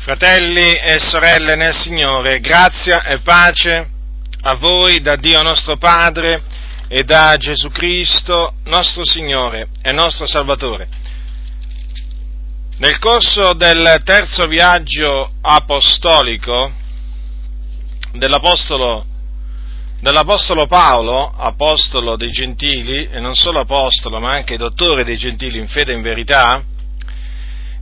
Fratelli e sorelle nel Signore, grazia e pace a voi da Dio nostro Padre e da Gesù Cristo, nostro Signore e nostro Salvatore. Nel corso del terzo viaggio apostolico dell'Apostolo, dell'Apostolo Paolo, apostolo dei gentili, e non solo apostolo, ma anche dottore dei gentili in fede e in verità,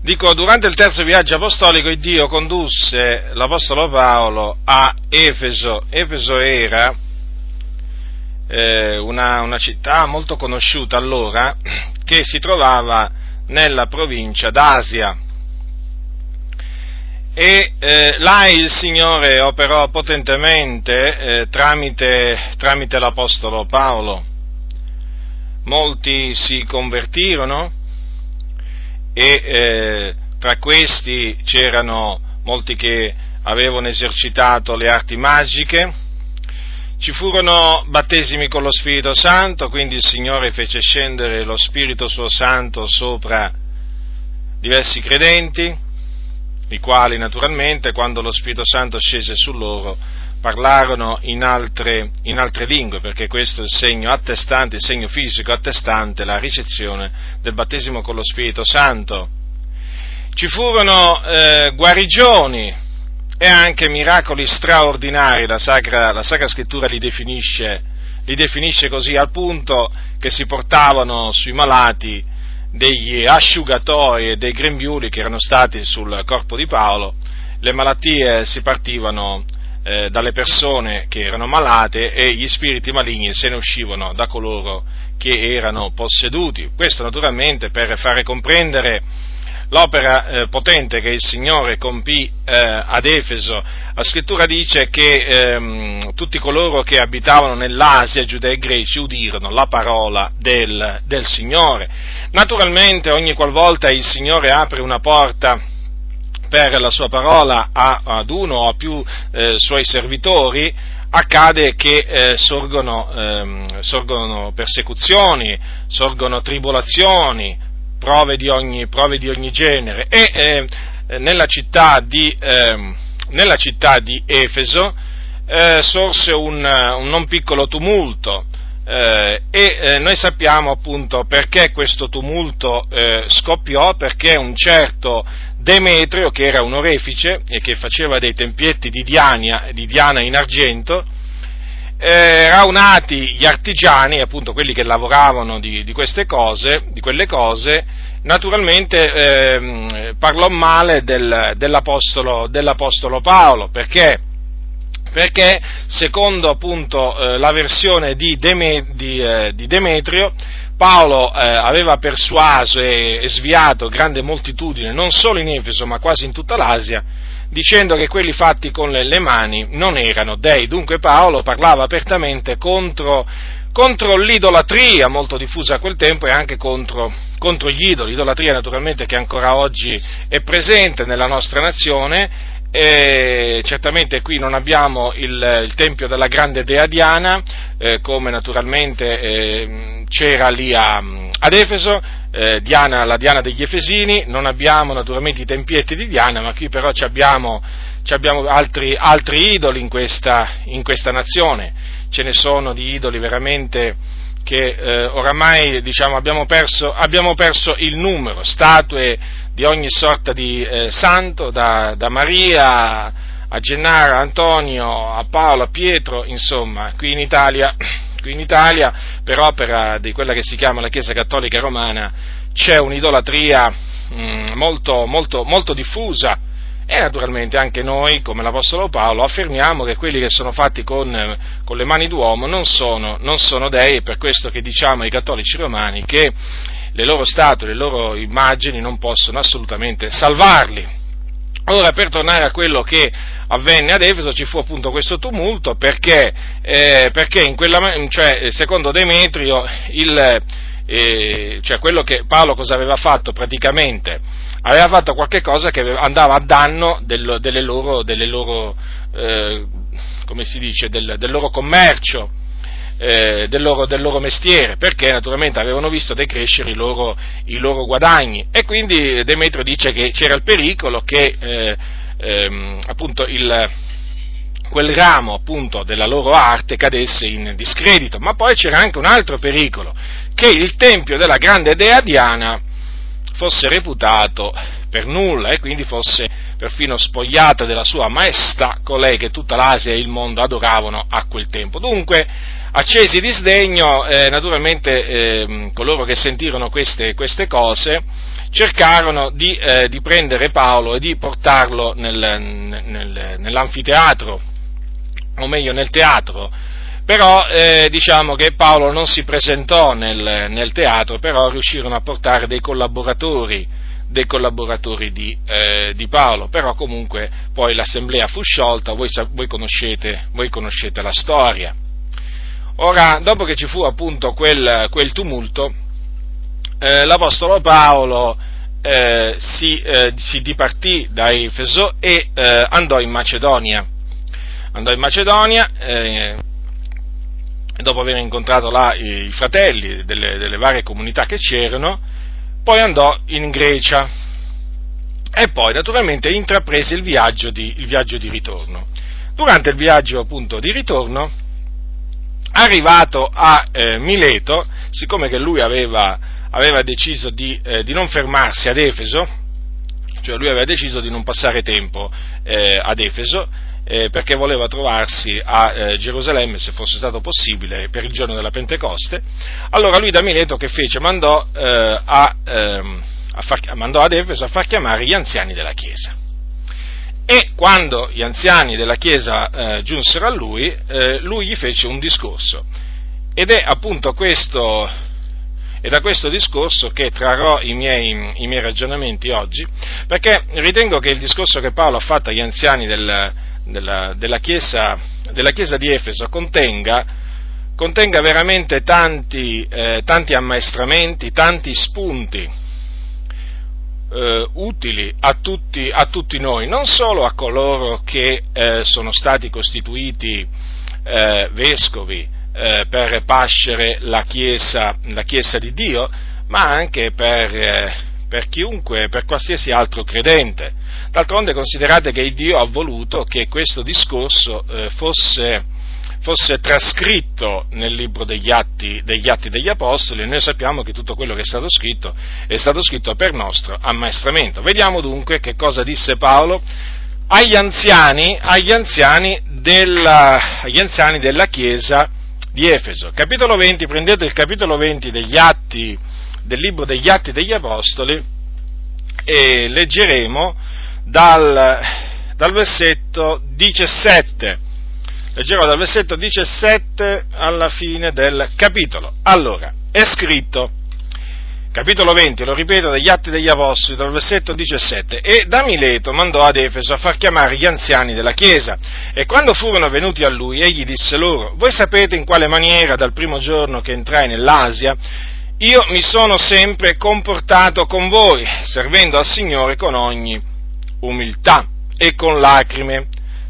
Dico, durante il terzo viaggio apostolico Dio condusse l'Apostolo Paolo a Efeso. Efeso era eh, una, una, città molto conosciuta allora che si trovava nella provincia d'Asia. E eh, là il Signore operò potentemente eh, tramite, tramite l'Apostolo Paolo. Molti si convertirono e eh, tra questi c'erano molti che avevano esercitato le arti magiche, ci furono battesimi con lo Spirito Santo, quindi il Signore fece scendere lo Spirito suo Santo sopra diversi credenti, i quali naturalmente quando lo Spirito Santo scese su loro parlarono in altre, in altre, lingue, perché questo è il segno attestante, il segno fisico attestante la ricezione del battesimo con lo Spirito Santo. Ci furono eh, guarigioni e anche miracoli straordinari, la Sacra, la Sacra Scrittura li definisce, li definisce così al punto che si portavano sui malati degli asciugatoi e dei grembiuli che erano stati sul corpo di Paolo, le malattie si partivano eh, dalle persone che erano malate e gli spiriti maligni se ne uscivano da coloro che erano posseduti. Questo naturalmente per fare comprendere l'opera eh, potente che il Signore compì eh, ad Efeso. La scrittura dice che ehm, tutti coloro che abitavano nell'Asia, giudei e greci, udirono la parola del, del Signore. Naturalmente ogni qualvolta il Signore apre una porta per la sua parola a, ad uno o a più eh, suoi servitori, accade che eh, sorgono, ehm, sorgono, persecuzioni, sorgono tribolazioni, prove di ogni, prove di ogni genere. E eh, nella, città di, ehm, nella, città di, Efeso eh, sorse un, un non piccolo tumulto eh, e eh, noi sappiamo appunto perché questo tumulto eh, scoppiò, perché un certo Demetrio, che era un orefice e che faceva dei tempietti di, Diania, di Diana in argento, eh, raunati gli artigiani, appunto quelli che lavoravano di, di queste cose, di quelle cose, naturalmente eh, parlò male del, dell'apostolo, dell'apostolo, Paolo, perché? Perché secondo appunto eh, la versione di, Deme, di, eh, di Demetrio, Paolo eh, aveva persuaso e, e, sviato grande moltitudine, non solo in Efeso, ma quasi in tutta l'Asia, dicendo che quelli fatti con le, le mani non erano dei. Dunque Paolo parlava apertamente contro, contro l'idolatria molto diffusa a quel tempo e anche contro, contro gli idoli, idolatria naturalmente che ancora oggi è presente nella nostra nazione e certamente qui non abbiamo il, il, tempio della grande dea Diana, eh, come naturalmente eh, c'era lì a, ad Efeso, eh, Diana, la Diana degli Efesini, non abbiamo naturalmente i tempietti di Diana, ma qui però abbiamo, abbiamo altri, altri, idoli in questa, in questa, nazione, ce ne sono di idoli veramente che eh, oramai diciamo, abbiamo, perso, abbiamo perso il numero, statue di ogni sorta di eh, santo, da, da, Maria a Gennaro, a Antonio, a Paolo, a Pietro, insomma, qui in Italia, qui in Italia per opera di quella che si chiama la Chiesa Cattolica Romana, c'è un'idolatria mm, molto, molto, molto diffusa, e naturalmente anche noi, come l'Apostolo Paolo, affermiamo che quelli che sono fatti con, con le mani d'uomo non sono, non sono dei, è per questo che diciamo ai cattolici romani che le loro statue, le loro immagini non possono assolutamente salvarli. Ora, per tornare a quello che avvenne ad Efeso, ci fu appunto questo tumulto perché, eh, perché quella, cioè, secondo Demetrio, il, eh, cioè quello che Paolo cosa aveva fatto praticamente? Aveva fatto qualche cosa che andava a danno del, delle loro, delle loro eh, come si dice, del, del loro commercio, eh, del, loro, del, loro, mestiere, perché naturalmente avevano visto decrescere i loro, i loro guadagni. E quindi Demetrio dice che c'era il pericolo che eh, ehm, appunto il, quel ramo appunto della loro arte cadesse in discredito, ma poi c'era anche un altro pericolo, che il tempio della grande dea Diana fosse reputato per nulla e quindi fosse perfino spogliata della sua maestà colei che tutta l'Asia e il mondo adoravano a quel tempo. Dunque, accesi di sdegno, eh, naturalmente eh, coloro che sentirono queste, queste cose cercarono di, eh, di, prendere Paolo e di portarlo nel, nel, nell'anfiteatro, o meglio nel teatro, però eh, diciamo che Paolo non si presentò nel, nel, teatro, però riuscirono a portare dei collaboratori, dei collaboratori di, eh, di, Paolo, però comunque poi l'assemblea fu sciolta, voi, voi, conoscete, voi conoscete, la storia. Ora, dopo che ci fu appunto quel, quel tumulto, eh, l'Apostolo Paolo eh, si, eh, si, dipartì da Efeso e eh, andò in Macedonia. Andò in Macedonia, eh, dopo aver incontrato là i fratelli delle, delle varie comunità che c'erano, poi andò in Grecia e poi naturalmente intraprese il viaggio di, il viaggio di ritorno. Durante il viaggio appunto di ritorno, arrivato a eh, Mileto, siccome che lui aveva aveva deciso di, eh, di non fermarsi ad Efeso, cioè lui aveva deciso di non passare tempo eh, ad Efeso, eh, perché voleva trovarsi a eh, Gerusalemme, se fosse stato possibile, per il giorno della Pentecoste. Allora lui da Mileto che fece? Mandò, eh, a, ehm, a far, mandò ad Efeso a far chiamare gli anziani della Chiesa. E quando gli anziani della Chiesa eh, giunsero a lui, lui gli fece un discorso. Ed è appunto questo, è da questo discorso che trarrò i miei, i miei, ragionamenti oggi, perché ritengo che il discorso che Paolo ha fatto agli anziani del, della, della, chiesa, della, chiesa, di Efeso contenga, contenga veramente tanti, eh, tanti, ammaestramenti, tanti spunti eh, utili a tutti, a tutti, noi, non solo a coloro che eh, sono stati costituiti eh, vescovi, eh, per pascere la chiesa, la chiesa, di Dio, ma anche per, eh, per chiunque, per qualsiasi altro credente. D'altronde considerate che Dio ha voluto che questo discorso eh, fosse, fosse, trascritto nel libro degli atti, degli atti, degli Apostoli noi sappiamo che tutto quello che è stato scritto è stato scritto per nostro ammaestramento. Vediamo dunque che cosa disse Paolo agli anziani, agli anziani, della, agli anziani della Chiesa di Efeso. Capitolo 20, prendete il capitolo 20 degli atti, del libro degli Atti degli Apostoli e leggeremo dal, dal versetto 17. Leggerò dal versetto 17 alla fine del capitolo. Allora, è scritto, capitolo 20, lo ripeto, degli Atti degli Apostoli, dal versetto 17, e da Mileto mandò ad Efeso a far chiamare gli anziani della Chiesa, e quando furono venuti a lui, egli disse loro, voi sapete in quale maniera dal primo giorno che entrai nell'Asia, io mi sono sempre comportato con voi, servendo al Signore con ogni umiltà e con lacrime,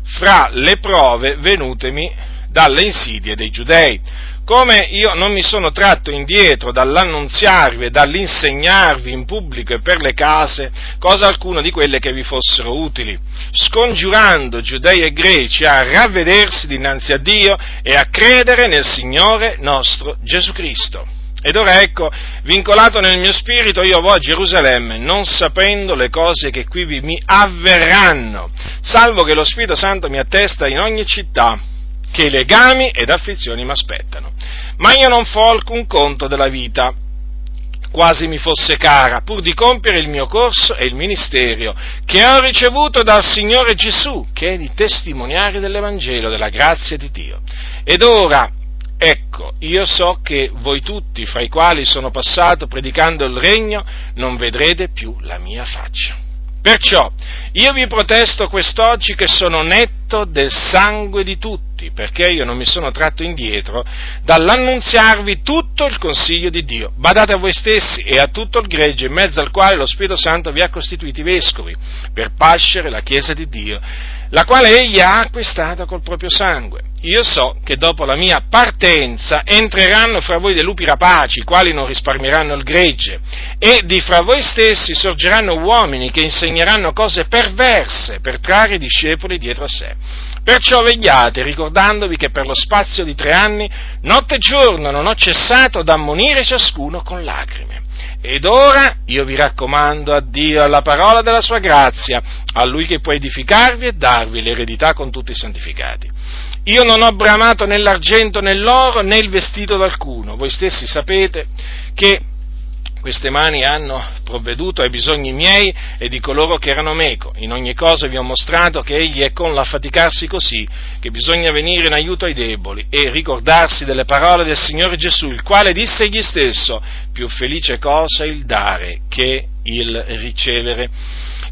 fra le prove venutemi dalle insidie dei giudei come io non mi sono tratto indietro dall'annunziarvi e dall'insegnarvi in pubblico e per le case cosa alcuna di quelle che vi fossero utili, scongiurando giudei e greci a ravvedersi dinanzi a Dio e a credere nel Signore nostro Gesù Cristo. Ed ora ecco, vincolato nel mio spirito, io vo a Gerusalemme, non sapendo le cose che qui mi avverranno, salvo che lo Spirito Santo mi attesta in ogni città che legami ed afflizioni mi aspettano. Ma io non fo alcun conto della vita, quasi mi fosse cara, pur di compiere il mio corso e il ministero che ho ricevuto dal Signore Gesù, che è di testimoniare dell'Evangelo, della grazia di Dio. Ed ora, ecco, io so che voi tutti, fra i quali sono passato predicando il regno, non vedrete più la mia faccia. Perciò io vi protesto quest'oggi che sono netto del sangue di tutti, perché io non mi sono tratto indietro dall'annunziarvi tutto il consiglio di Dio. Badate a voi stessi e a tutto il gregge in mezzo al quale lo Spirito Santo vi ha costituiti vescovi, per pascere la Chiesa di Dio, la quale egli ha acquistata col proprio sangue. Io so che dopo la mia partenza entreranno fra voi dei lupi rapaci, i quali non risparmieranno il gregge, e di fra voi stessi sorgeranno uomini che insegneranno cose perverse per trarre i discepoli dietro a sé. Perciò vegliate, ricordandovi che per lo spazio di tre anni, notte e giorno, non ho cessato d'ammonire ciascuno con lacrime. Ed ora io vi raccomando a Dio, alla parola della sua grazia, a Lui che può edificarvi e darvi l'eredità con tutti i santificati. Io non ho bramato né l'argento né l'oro né il vestito d'alcuno. Voi stessi sapete che queste mani hanno provveduto ai bisogni miei e di coloro che erano meco. In ogni cosa vi ho mostrato che egli è con l'affaticarsi così, che bisogna venire in aiuto ai deboli e ricordarsi delle parole del Signore Gesù, il quale disse egli stesso, più felice cosa il dare che il ricevere.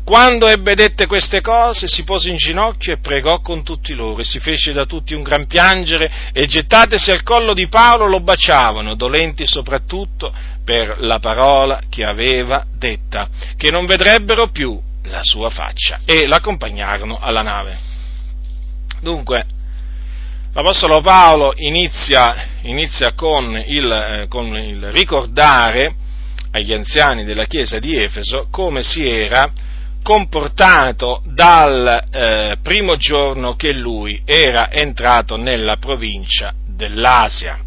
Quando ebbe dette queste cose, si pose in ginocchio e pregò con tutti loro, e si fece da tutti un gran piangere, e gettatesi al collo di Paolo lo baciavano, dolenti soprattutto per la parola che aveva detta, che non vedrebbero più la sua faccia, e l'accompagnarono alla nave. Dunque, l'Apostolo Paolo inizia, inizia con, il, eh, con il ricordare agli anziani della chiesa di Efeso come si era comportato dal eh, primo giorno che lui era entrato nella provincia dell'Asia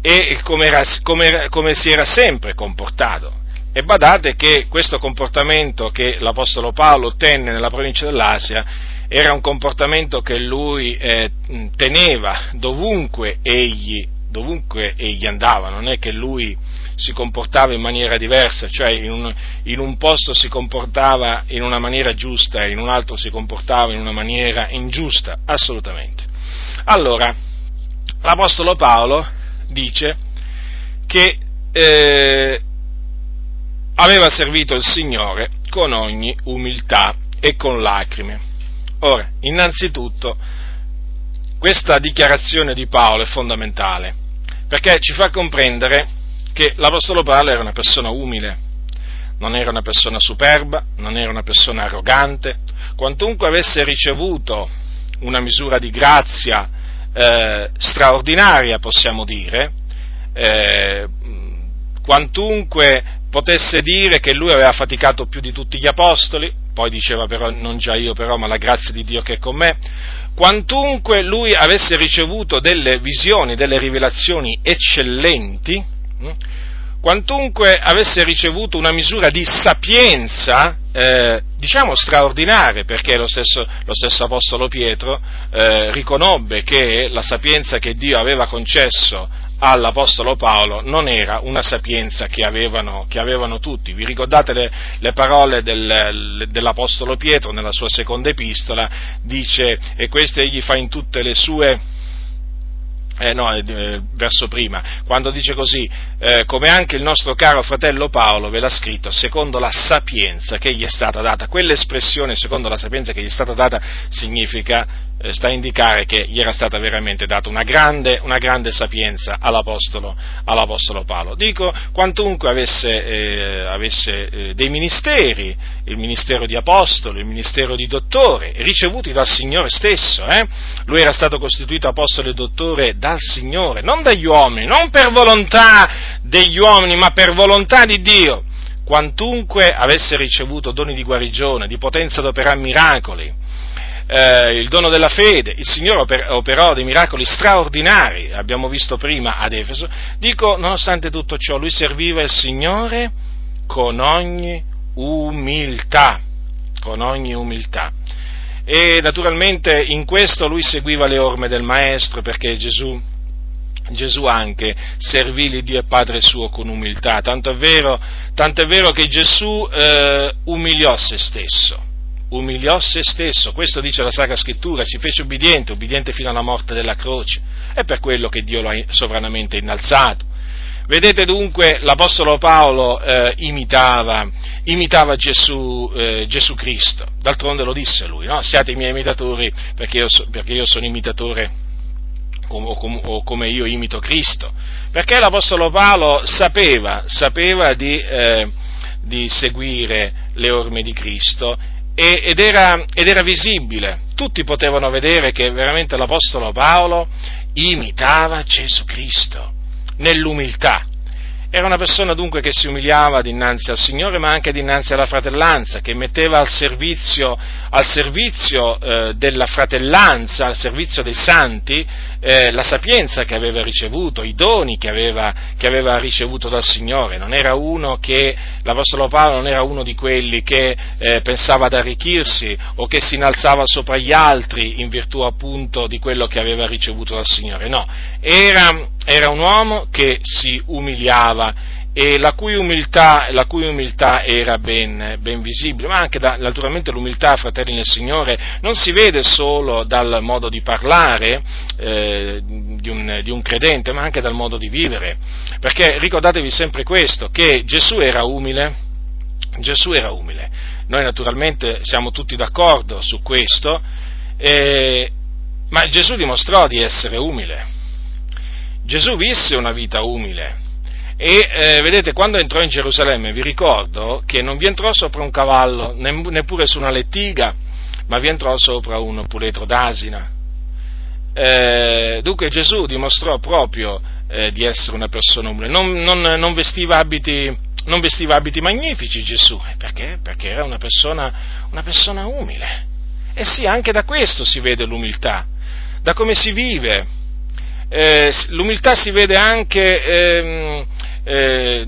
e come, era, come, come si era sempre comportato. E badate che questo comportamento che l'Apostolo Paolo tenne nella provincia dell'Asia era un comportamento che lui eh, teneva dovunque egli, dovunque egli andava, non è che lui si comportava in maniera diversa, cioè in un, in un posto si comportava in una maniera giusta e in un altro si comportava in una maniera ingiusta, assolutamente. Allora, l'Apostolo Paolo dice che eh, aveva servito il Signore con ogni umiltà e con lacrime. Ora, innanzitutto, questa dichiarazione di Paolo è fondamentale, perché ci fa comprendere che l'Apostolo Paolo era una persona umile, non era una persona superba, non era una persona arrogante, quantunque avesse ricevuto una misura di grazia eh, straordinaria, possiamo dire, eh, quantunque potesse dire che lui aveva faticato più di tutti gli apostoli, poi diceva però non già io però, ma la grazia di Dio che è con me, quantunque lui avesse ricevuto delle visioni, delle rivelazioni eccellenti? Quantunque avesse ricevuto una misura di sapienza, eh, diciamo straordinaria, perché lo stesso, lo stesso Apostolo Pietro eh, riconobbe che la sapienza che Dio aveva concesso all'Apostolo Paolo non era una sapienza che avevano, che avevano tutti. Vi ricordate le, le parole del, dell'Apostolo Pietro nella sua seconda epistola? Dice, e questo egli fa in tutte le sue eh, no, eh, verso prima, quando dice così, eh, come anche il nostro caro fratello Paolo ve l'ha scritto, secondo la sapienza che gli è stata data. Quell'espressione, secondo la sapienza che gli è stata data, significa, eh, sta a indicare che gli era stata veramente data una grande, una grande sapienza all'apostolo, all'apostolo, Paolo. Dico, quantunque avesse, eh, avesse eh, dei ministeri, il ministero di apostolo, il ministero di dottore, ricevuti dal Signore stesso, lui era stato costituito apostolo e dottore dal Signore, non dagli uomini, non per volontà degli uomini, ma per volontà di Dio. Quantunque avesse ricevuto doni di guarigione, di potenza ad operare miracoli, eh, il dono della fede, il Signore oper- operò dei miracoli straordinari, abbiamo visto prima ad Efeso, dico, nonostante tutto ciò, lui serviva il Signore con ogni umiltà, con ogni umiltà e naturalmente in questo lui seguiva le orme del Maestro perché Gesù, Gesù anche servì l'Iddio e Padre suo con umiltà, tanto è vero, tanto è vero che Gesù eh, umiliò se stesso, umiliò se stesso, questo dice la Sacra Scrittura, si fece ubbidiente, ubbidiente fino alla morte della croce, è per quello che Dio lo ha sovranamente innalzato. Vedete dunque l'Apostolo Paolo eh, imitava, imitava Gesù, eh, Gesù, Cristo, d'altronde lo disse lui, no? siate i miei imitatori perché io, perché io sono imitatore o, o, come io imito Cristo, perché l'Apostolo Paolo sapeva, sapeva di, eh, di seguire le orme di Cristo ed era, ed era, visibile. Tutti potevano vedere che veramente l'Apostolo Paolo imitava Gesù Cristo nell'umiltà. Era una persona dunque che si umiliava dinanzi al Signore ma anche dinanzi alla fratellanza, che metteva al servizio, al servizio eh, della fratellanza, al servizio dei santi, eh, la sapienza che aveva ricevuto, i doni che aveva, che aveva, ricevuto dal Signore. Non era uno che, l'Apostolo Paolo non era uno di quelli che eh, pensava ad arricchirsi o che si innalzava sopra gli altri in virtù appunto di quello che aveva ricevuto dal Signore. No, era, era un uomo che si umiliava e la cui umiltà, la cui umiltà era ben, ben, visibile, ma anche da, naturalmente l'umiltà, fratelli nel Signore, non si vede solo dal modo di parlare eh, di, un, di, un, credente, ma anche dal modo di vivere, perché ricordatevi sempre questo, che Gesù era umile, Gesù era umile, noi naturalmente siamo tutti d'accordo su questo, eh, ma Gesù dimostrò di essere umile, Gesù visse una vita umile, e eh, vedete, quando entrò in Gerusalemme, vi ricordo che non vi entrò sopra un cavallo, neppure su una lettiga, ma vi entrò sopra un puledro d'asina. Eh, dunque Gesù dimostrò proprio eh, di essere una persona umile, non, non, non, vestiva abiti, non, vestiva abiti, magnifici Gesù, eh, perché? Perché era una persona, una persona umile. E sì, anche da questo si vede l'umiltà, da come si vive. Eh, l'umiltà si vede anche ehm, eh,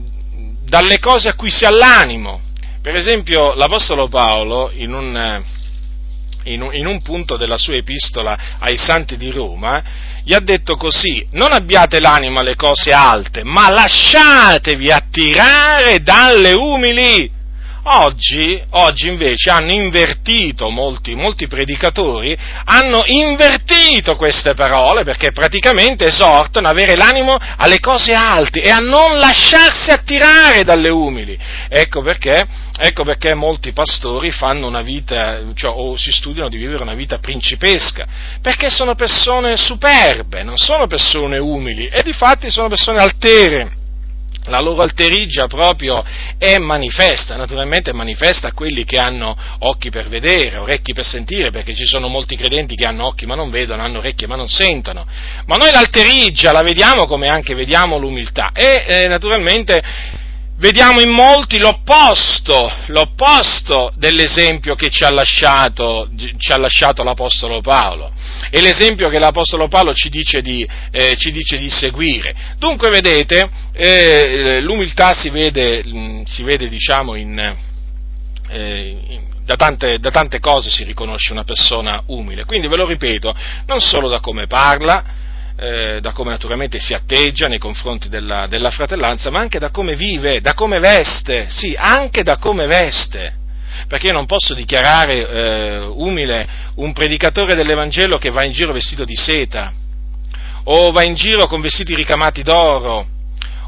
dalle cose a cui si ha l'animo. Per esempio, l'Apostolo Paolo, in un, eh, in un, in un punto della sua epistola ai santi di Roma, gli ha detto così, non abbiate l'animo alle cose alte, ma lasciatevi attirare dalle umili. Oggi, oggi, invece hanno invertito, molti, molti, predicatori hanno invertito queste parole perché praticamente esortano ad avere l'animo alle cose alte e a non lasciarsi attirare dalle umili. Ecco perché, ecco perché molti pastori fanno una vita, cioè, o si studiano di vivere una vita principesca, perché sono persone superbe, non sono persone umili e di fatti sono persone altere la loro alterigia proprio è manifesta, naturalmente è manifesta a quelli che hanno occhi per vedere, orecchi per sentire, perché ci sono molti credenti che hanno occhi ma non vedono, hanno orecchie ma non sentono. Ma noi l'alterigia la vediamo come anche vediamo l'umiltà e eh, naturalmente vediamo in molti l'opposto, l'opposto dell'esempio che ci ha, lasciato, ci ha lasciato l'Apostolo Paolo e l'esempio che l'Apostolo Paolo ci dice di, eh, ci dice di seguire. Dunque vedete, eh, l'umiltà si vede, mm, si vede diciamo, in, eh, in da tante, da tante, cose si riconosce una persona umile. Quindi ve lo ripeto, non solo da come parla, eh, da come naturalmente si atteggia nei confronti della, della, fratellanza, ma anche da come vive, da come veste, sì, anche da come veste. Perché io non posso dichiarare eh, umile un predicatore dell'Evangelo che va in giro vestito di seta, o va in giro con vestiti ricamati d'oro,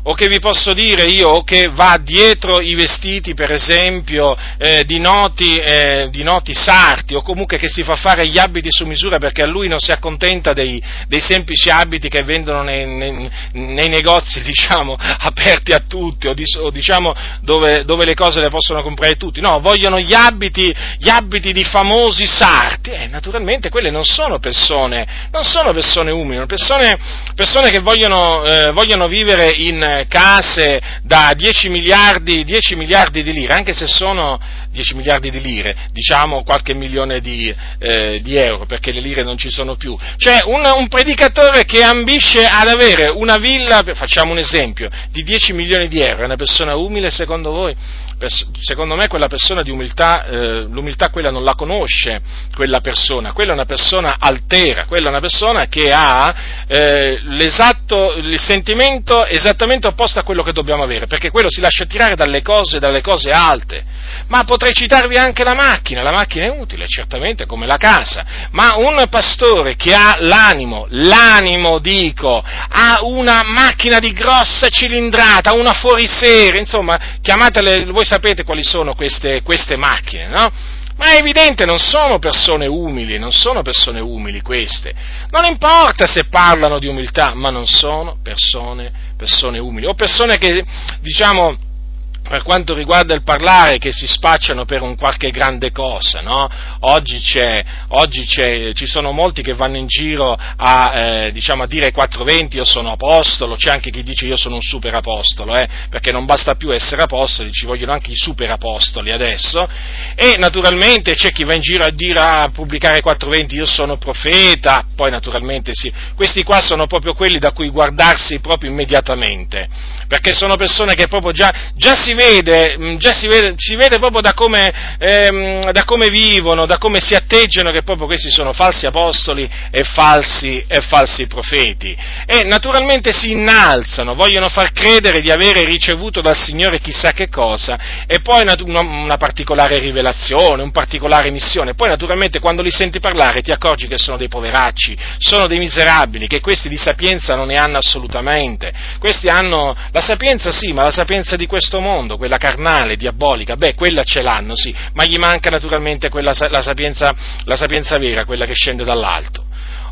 o che vi posso dire io, o che va dietro i vestiti, per esempio, eh, di, noti, eh, di, noti, sarti, o comunque che si fa fare gli abiti su misura perché a lui non si accontenta dei, dei semplici abiti che vendono nei, nei, nei negozi, diciamo, aperti a tutti, o, di, o diciamo dove, dove, le cose le possono comprare tutti. No, vogliono gli abiti, gli abiti di famosi sarti. E naturalmente quelle non sono persone, non sono persone umili, persone, persone che vogliono, eh, vogliono vivere in case da 10 miliardi, 10 miliardi di lire, anche se sono 10 miliardi di lire, diciamo qualche milione di, eh, di euro, perché le lire non ci sono più. Cioè un, un, predicatore che ambisce ad avere una villa, facciamo un esempio, di 10 milioni di euro, è una persona umile secondo voi? Secondo me quella persona di umiltà, eh, l'umiltà quella non la conosce, quella persona, quella è una persona altera, quella è una persona che ha eh, l'esatto, il sentimento esattamente opposto a quello che dobbiamo avere, perché quello si lascia tirare dalle cose, dalle cose alte. Ma potrei citarvi anche la macchina, la macchina è utile, certamente, come la casa, ma un pastore che ha l'animo, l'animo dico, ha una macchina di grossa cilindrata, una fuoriserie, insomma, chiamatele, voi sapete quali sono queste, queste macchine, no? Ma è evidente, non sono persone umili, non sono persone umili queste. Non importa se parlano di umiltà, ma non sono persone, persone umili. O persone che, diciamo, per quanto riguarda il parlare che si spacciano per un qualche grande cosa, no? Oggi, c'è, oggi c'è, ci sono molti che vanno in giro a, eh, diciamo, a dire 420 io sono apostolo, c'è anche chi dice io sono un super apostolo, eh, perché non basta più essere apostoli, ci vogliono anche i super apostoli adesso, e naturalmente c'è chi va in giro a dire a pubblicare 420 io sono profeta, poi naturalmente sì, questi qua sono proprio quelli da cui guardarsi proprio immediatamente, perché sono persone che proprio già, già si vede, mm, già si vede, si vede proprio da come, ehm, da come, vivono, da come si atteggiano, che proprio questi sono falsi apostoli e falsi, e falsi profeti. E naturalmente si innalzano, vogliono far credere di avere ricevuto dal Signore chissà che cosa, e poi una, una particolare rivelazione, un particolare missione. Poi naturalmente quando li senti parlare ti accorgi che sono dei poveracci, sono dei miserabili, che questi di sapienza non ne hanno assolutamente. Questi hanno la sapienza sì, ma la sapienza di questo mondo quella carnale, diabolica, beh, quella ce l'hanno, sì, ma gli manca naturalmente quella, la, sapienza, la sapienza vera, quella che scende dall'alto.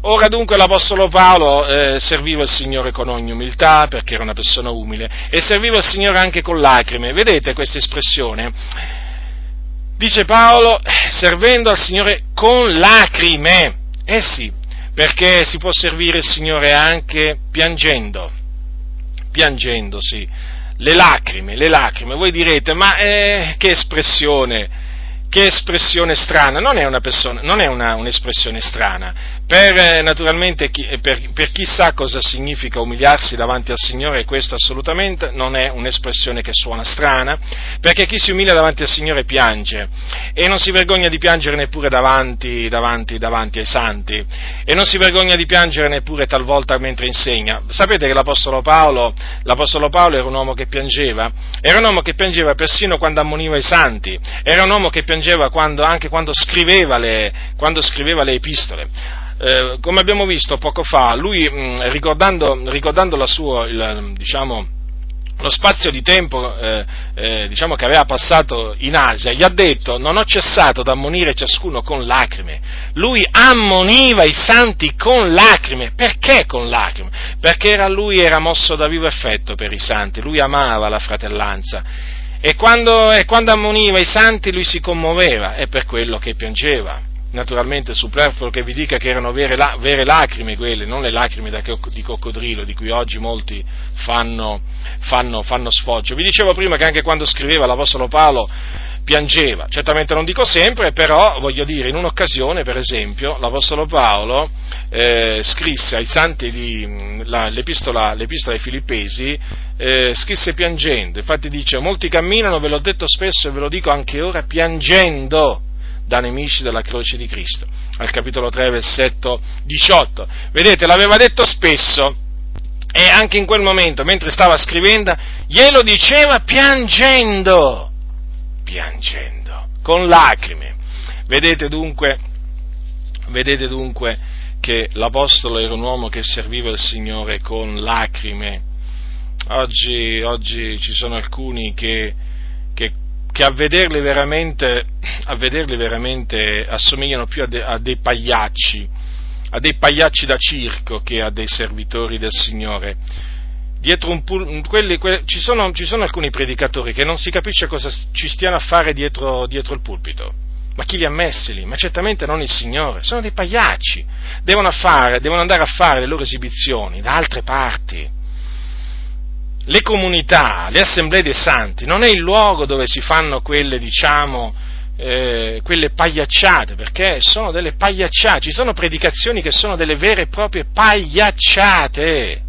Ora dunque l'Apostolo Paolo eh, serviva il Signore con ogni umiltà, perché era una persona umile, e serviva il Signore anche con lacrime. Vedete questa espressione? Dice Paolo, servendo al Signore con lacrime. Eh sì, perché si può servire il Signore anche piangendo. Piangendo, sì. Le lacrime, le lacrime. Voi direte, ma eh, che espressione, che espressione strana, non è, una persona, non è una, un'espressione strana, per, eh, naturalmente, chi, eh, per, per, chi sa cosa significa umiliarsi davanti al Signore, questo assolutamente non è un'espressione che suona strana, perché chi si umilia davanti al Signore piange e non si vergogna di piangere neppure davanti, davanti, davanti ai santi e non si vergogna di piangere neppure talvolta mentre insegna. Sapete che l'Apostolo Paolo, l'Apostolo Paolo era un uomo che piangeva? Era un uomo che piangeva persino quando ammoniva i santi, era un uomo che piangeva quando, anche quando scriveva le, quando scriveva le epistole eh, come abbiamo visto poco fa, lui mh, mm, ricordando, ricordando sua, il, diciamo, lo spazio di tempo eh, eh, diciamo che aveva passato in Asia, gli ha detto non ho cessato di ammonire ciascuno con lacrime. Lui ammoniva i santi con lacrime. Perché con lacrime? Perché era, lui era mosso da vivo effetto per i santi, lui amava la fratellanza. E quando, e quando ammoniva i santi lui si commuoveva, è per quello che piangeva naturalmente superfluo che vi dica che erano vere, vere lacrime quelle, non le lacrime da, di coccodrillo di cui oggi molti fanno, fanno, fanno sfoggio. Vi dicevo prima che anche quando scriveva l'Apostolo Paolo piangeva, certamente non dico sempre, però voglio dire, in un'occasione, per esempio, l'Apostolo Paolo eh, scrisse ai santi di, la, l'epistola, l'epistola ai Filippesi, eh, scrisse piangendo, infatti dice, molti camminano, ve l'ho detto spesso e ve lo dico anche ora, piangendo, da nemici della croce di Cristo, al capitolo 3, versetto 18. Vedete, l'aveva detto spesso e anche in quel momento, mentre stava scrivendo, glielo diceva piangendo, piangendo, con lacrime. Vedete dunque, vedete dunque che l'Apostolo era un uomo che serviva il Signore con lacrime. Oggi, oggi ci sono alcuni che, che a vederli veramente, a vederli veramente assomigliano più a, de, a dei pagliacci, a dei pagliacci da circo che a dei servitori del Signore. Un pul- quelli, que- ci, sono, ci, sono, alcuni predicatori che non si capisce cosa ci stiano a fare dietro, dietro il pulpito. Ma chi li ha messi lì? Ma certamente non il Signore, sono dei pagliacci. Devono, fare, devono andare a fare le loro esibizioni da altre parti le comunità, le assemblee dei santi, non è il luogo dove si fanno quelle, diciamo, eh, quelle pagliacciate, perché sono delle pagliacciate, ci sono predicazioni che sono delle vere e proprie pagliacciate.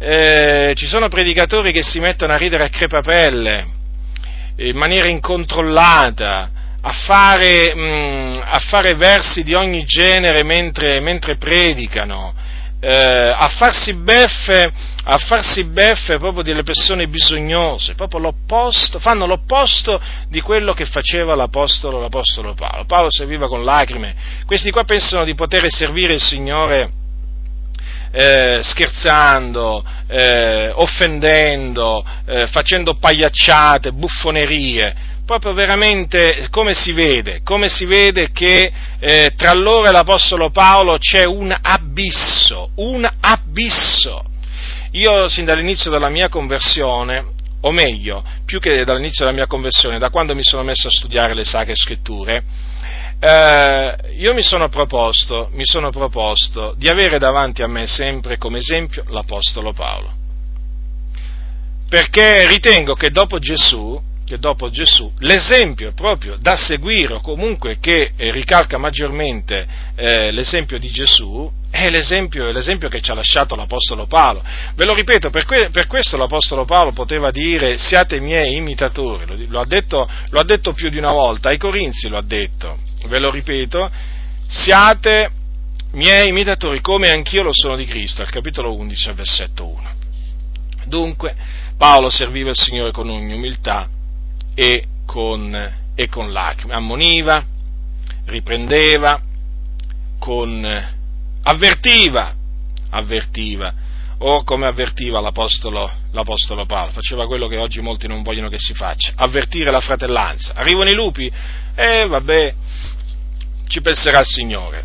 Eh, ci sono predicatori che si mettono a ridere a crepapelle, in maniera incontrollata, a fare, mh, mm, a fare versi di ogni genere mentre, mentre predicano, eh, a, farsi beffe, a farsi beffe proprio delle persone bisognose, proprio l'opposto, fanno l'opposto di quello che faceva l'Apostolo, l'Apostolo Paolo. Paolo serviva con lacrime, questi qua pensano di poter servire il Signore eh, scherzando, eh, offendendo, eh, facendo pagliacciate, buffonerie proprio veramente come si vede, come si vede che eh, tra loro e l'Apostolo Paolo c'è un abisso, un abisso. Io sin dall'inizio della mia conversione o meglio, più che dall'inizio della mia conversione, da quando mi sono messo a studiare le sacre scritture, eh, io mi sono, proposto, mi sono proposto di avere davanti a me sempre come esempio l'Apostolo Paolo. Perché ritengo che dopo Gesù, che dopo Gesù l'esempio proprio da seguire o comunque che ricalca maggiormente eh, l'esempio di Gesù è l'esempio, l'esempio, che ci ha lasciato l'Apostolo Paolo. Ve lo ripeto, per, que, per, questo l'Apostolo Paolo poteva dire siate miei imitatori, lo, lo, ha detto, lo, ha detto, più di una volta, ai Corinzi lo ha detto, ve lo ripeto, siate miei imitatori come anch'io lo sono di Cristo, al capitolo 11, versetto 1. Dunque, Paolo serviva il Signore con ogni umiltà e con, e con lacrime, ammoniva, riprendeva, con avvertiva, avvertiva, o come avvertiva l'apostolo, l'apostolo, Paolo, faceva quello che oggi molti non vogliono che si faccia, avvertire la fratellanza. Arrivano i lupi? E eh, vabbè, ci penserà il Signore.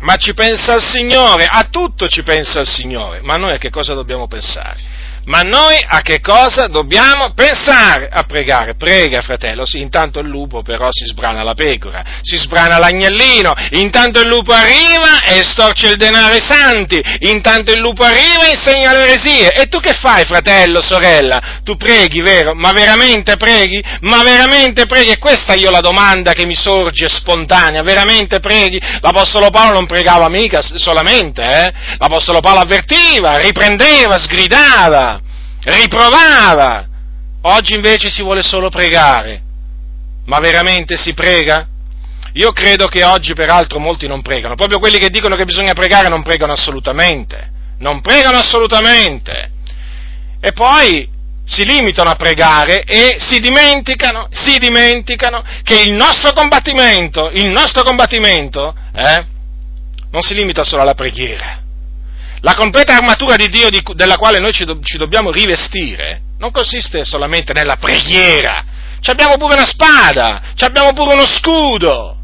Ma ci pensa il Signore, a tutto ci pensa il Signore, ma noi a che cosa dobbiamo pensare? Ma noi a che cosa dobbiamo pensare? A pregare. Prega, fratello, sì, intanto il lupo però si sbrana la pecora, si sbrana l'agnellino, intanto il lupo arriva e storce il denaro ai santi, intanto il lupo arriva e insegna le eresie. E tu che fai, fratello, sorella? Tu preghi, vero? Ma veramente preghi? Ma veramente preghi? E questa io la domanda che mi sorge spontanea, veramente preghi? L'Apostolo Paolo non pregava mica solamente, eh? L'Apostolo Paolo avvertiva, riprendeva, sgridava riprovava. Oggi invece si vuole solo pregare. Ma veramente si prega? Io credo che oggi peraltro molti non pregano, proprio quelli che dicono che bisogna pregare non pregano assolutamente, non pregano assolutamente. E poi si limitano a pregare e si dimenticano, si dimenticano che il nostro combattimento, il nostro combattimento, eh, non si limita solo alla preghiera, la completa armatura di Dio di, della quale noi ci, do, ci, dobbiamo rivestire non consiste solamente nella preghiera, ci abbiamo pure una spada, ci abbiamo pure uno scudo.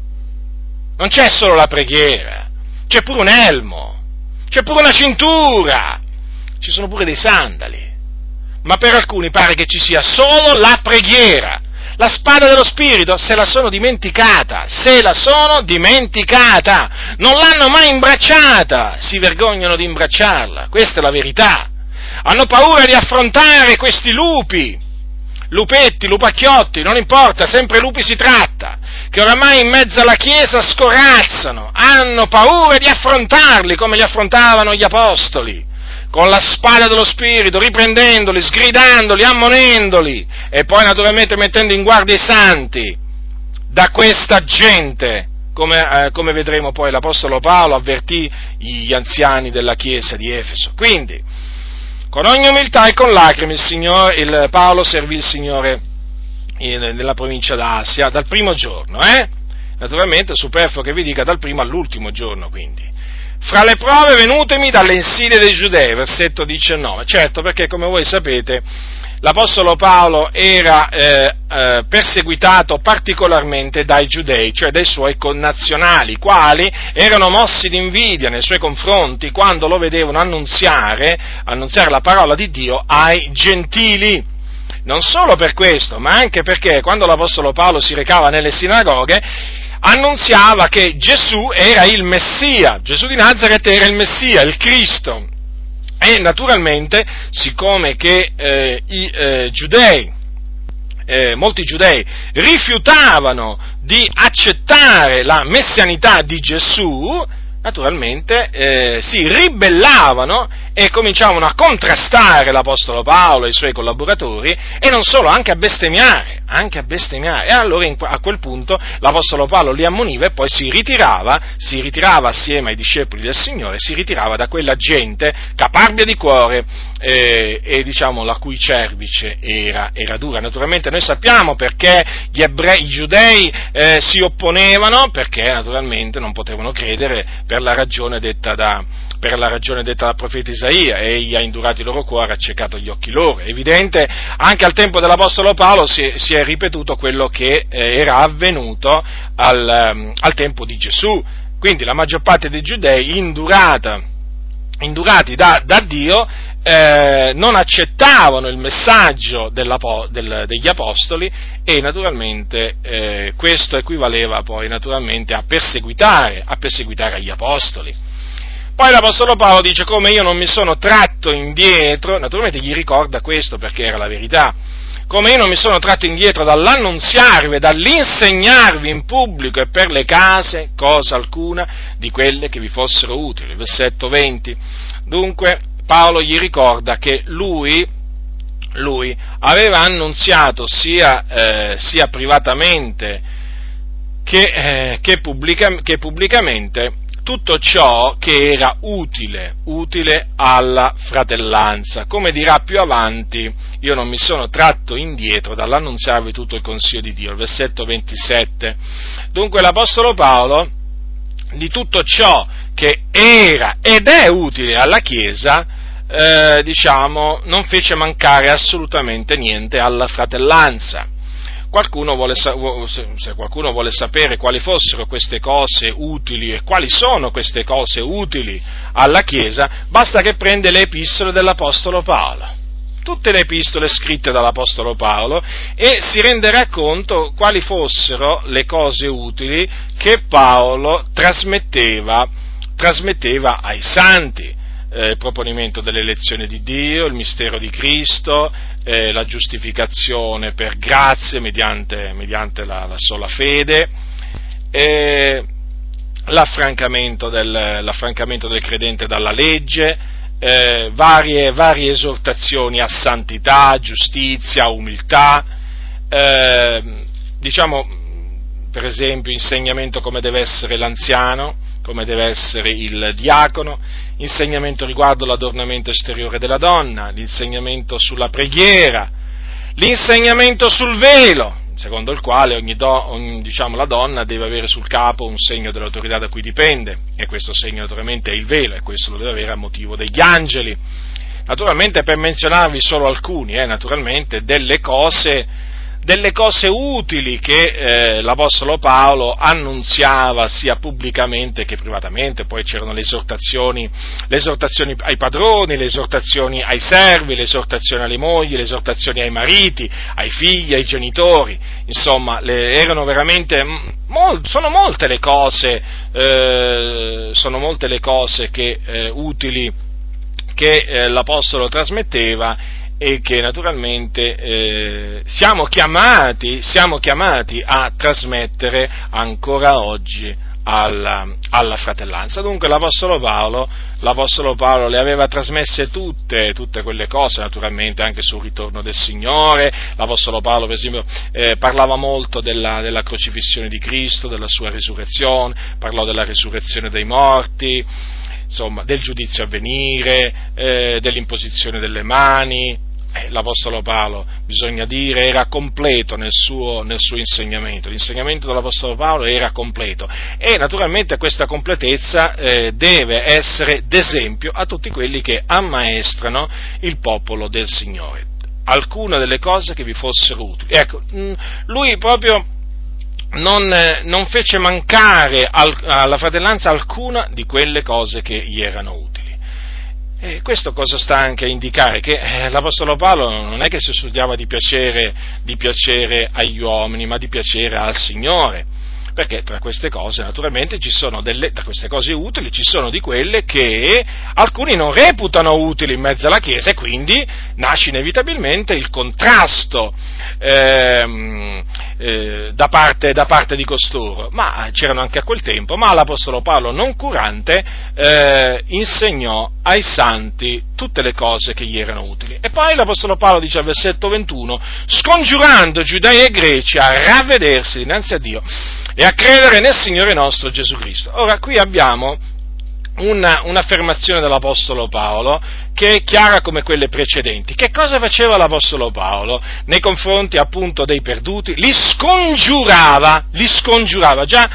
Non c'è solo la preghiera, c'è pure un elmo, c'è pure una cintura, ci sono pure dei sandali. Ma per alcuni pare che ci sia solo la preghiera. La spada dello Spirito se la sono dimenticata, se la sono dimenticata, non l'hanno mai imbracciata, si vergognano di imbracciarla, questa è la verità. Hanno paura di affrontare questi lupi, lupetti, lupacchiotti, non importa, sempre lupi si tratta, che oramai in mezzo alla Chiesa scorazzano, hanno paura di affrontarli come li affrontavano gli apostoli con la spada dello Spirito, riprendendoli, sgridandoli, ammonendoli e poi naturalmente mettendo in guardia i santi da questa gente, come, eh, come vedremo poi l'Apostolo Paolo avvertì gli anziani della Chiesa di Efeso. Quindi, con ogni umiltà e con lacrime il, Signore, il Paolo servì il Signore nella provincia d'Asia dal primo giorno, eh? Naturalmente superfluo che vi dica dal primo all'ultimo giorno, quindi fra le prove venutemi dalle insidie dei giudei, versetto 19. Certo, perché come voi sapete, l'Apostolo Paolo era eh, eh, perseguitato particolarmente dai giudei, cioè dai suoi connazionali, quali erano mossi di invidia nei suoi confronti quando lo vedevano annunziare, annunziare la parola di Dio ai gentili. Non solo per questo, ma anche perché quando l'Apostolo Paolo si recava nelle sinagoghe, annunziava che Gesù era il Messia, Gesù di Nazareth era il Messia, il Cristo. E naturalmente, siccome che eh, i eh, giudei, eh, molti giudei rifiutavano di accettare la messianità di Gesù, naturalmente eh, si ribellavano e cominciavano a contrastare l'Apostolo Paolo e i suoi collaboratori e non solo, anche a bestemmiare, anche a bestemmiare. E allora in, a quel punto l'Apostolo Paolo li ammoniva e poi si ritirava, si ritirava assieme ai discepoli del Signore, si ritirava da quella gente caparbia di cuore eh, e diciamo la cui cervice era, era, dura. Naturalmente noi sappiamo perché gli ebrei, i giudei eh, si opponevano, perché naturalmente non potevano credere per la ragione detta da, per la ragione detta dal profeta Isaia, egli ha indurato il loro cuore, ha accecato gli occhi loro. È evidente, anche al tempo dell'Apostolo Paolo si, si è ripetuto quello che eh, era avvenuto al, um, al tempo di Gesù. Quindi la maggior parte dei giudei, indurata, indurati da, da Dio, eh, non accettavano il messaggio del, degli apostoli e naturalmente eh, questo equivaleva poi naturalmente a perseguitare, a perseguitare gli apostoli. Poi l'Apostolo Paolo dice come io non mi sono tratto indietro, naturalmente gli ricorda questo perché era la verità, come io non mi sono tratto indietro dall'annunziarvi dall'insegnarvi in pubblico e per le case cosa alcuna di quelle che vi fossero utili. Versetto 20. Dunque Paolo gli ricorda che lui, lui aveva annunziato sia, eh, sia privatamente che, eh, che, pubblica, che pubblicamente tutto ciò che era utile, utile alla fratellanza. Come dirà più avanti, io non mi sono tratto indietro dall'annunziarvi tutto il consiglio di Dio, il versetto 27. Dunque l'Apostolo Paolo di tutto ciò che era ed è utile alla Chiesa, eh, diciamo, non fece mancare assolutamente niente alla fratellanza qualcuno vuole, se qualcuno vuole sapere quali fossero queste cose utili e quali sono queste cose utili alla Chiesa, basta che prende le epistole dell'Apostolo Paolo. Tutte le epistole scritte dall'Apostolo Paolo e si renderà conto quali fossero le cose utili che Paolo trasmetteva, trasmetteva ai santi. Eh, il proponimento dell'elezione di Dio, il mistero di Cristo, eh, la giustificazione per grazie mediante, mediante la, la, sola fede, eh, l'affrancamento, del, l'affrancamento, del, credente dalla legge, eh, varie, varie, esortazioni a santità, giustizia, umiltà, eh, diciamo per esempio insegnamento come deve essere l'anziano, come deve essere il diacono, insegnamento riguardo l'adornamento esteriore della donna, l'insegnamento sulla preghiera, l'insegnamento sul velo, secondo il quale ogni, do, ogni diciamo, la donna deve avere sul capo un segno dell'autorità da cui dipende, e questo segno naturalmente è il velo, e questo lo deve avere a motivo degli angeli. Naturalmente per menzionarvi solo alcuni, eh, naturalmente delle cose delle cose utili che eh, l'Apostolo Paolo annunziava sia pubblicamente che privatamente, poi c'erano le esortazioni, le esortazioni ai padroni, le esortazioni ai servi, le esortazioni alle mogli, le esortazioni ai mariti, ai figli, ai genitori, insomma, le, erano veramente, mol, sono molte le cose, eh, sono molte le cose che, eh, utili che eh, l'Apostolo trasmetteva e che naturalmente eh, siamo, chiamati, siamo, chiamati, a trasmettere ancora oggi alla, alla, fratellanza. Dunque l'Apostolo Paolo, l'Apostolo Paolo, le aveva trasmesse tutte, tutte, quelle cose, naturalmente anche sul ritorno del Signore. L'Apostolo Paolo, per esempio, eh, parlava molto della, della, crocifissione di Cristo, della sua risurrezione, parlò della risurrezione dei morti, insomma, del giudizio a venire, eh, dell'imposizione delle mani, eh, l'Apostolo Paolo, bisogna dire, era completo nel suo, nel suo, insegnamento, l'insegnamento dell'Apostolo Paolo era completo e naturalmente questa completezza eh, deve essere d'esempio a tutti quelli che ammaestrano il popolo del Signore. Alcune delle cose che vi fossero utili. Ecco, mm, lui proprio non, non fece mancare al, alla fratellanza alcuna di quelle cose che gli erano utili. E questo cosa sta anche a indicare? Che eh, l'Apostolo Paolo non è che si studiava di piacere, di piacere agli uomini, ma di piacere al Signore perché tra queste cose naturalmente ci sono delle, tra queste cose utili ci sono di quelle che alcuni non reputano utili in mezzo alla Chiesa e quindi nasce inevitabilmente il contrasto ehm, eh, da, parte, da, parte, di costoro, ma c'erano anche a quel tempo, ma l'Apostolo Paolo non curante eh, insegnò ai santi tutte le cose che gli erano utili. E poi l'Apostolo Paolo dice al versetto 21, scongiurando Giudei e Greci a ravvedersi dinanzi a Dio e a credere nel Signore nostro Gesù Cristo. Ora, qui abbiamo una, un'affermazione dell'Apostolo Paolo che è chiara come quelle precedenti. Che cosa faceva l'Apostolo Paolo nei confronti appunto dei perduti? Li scongiurava, li scongiurava. Già,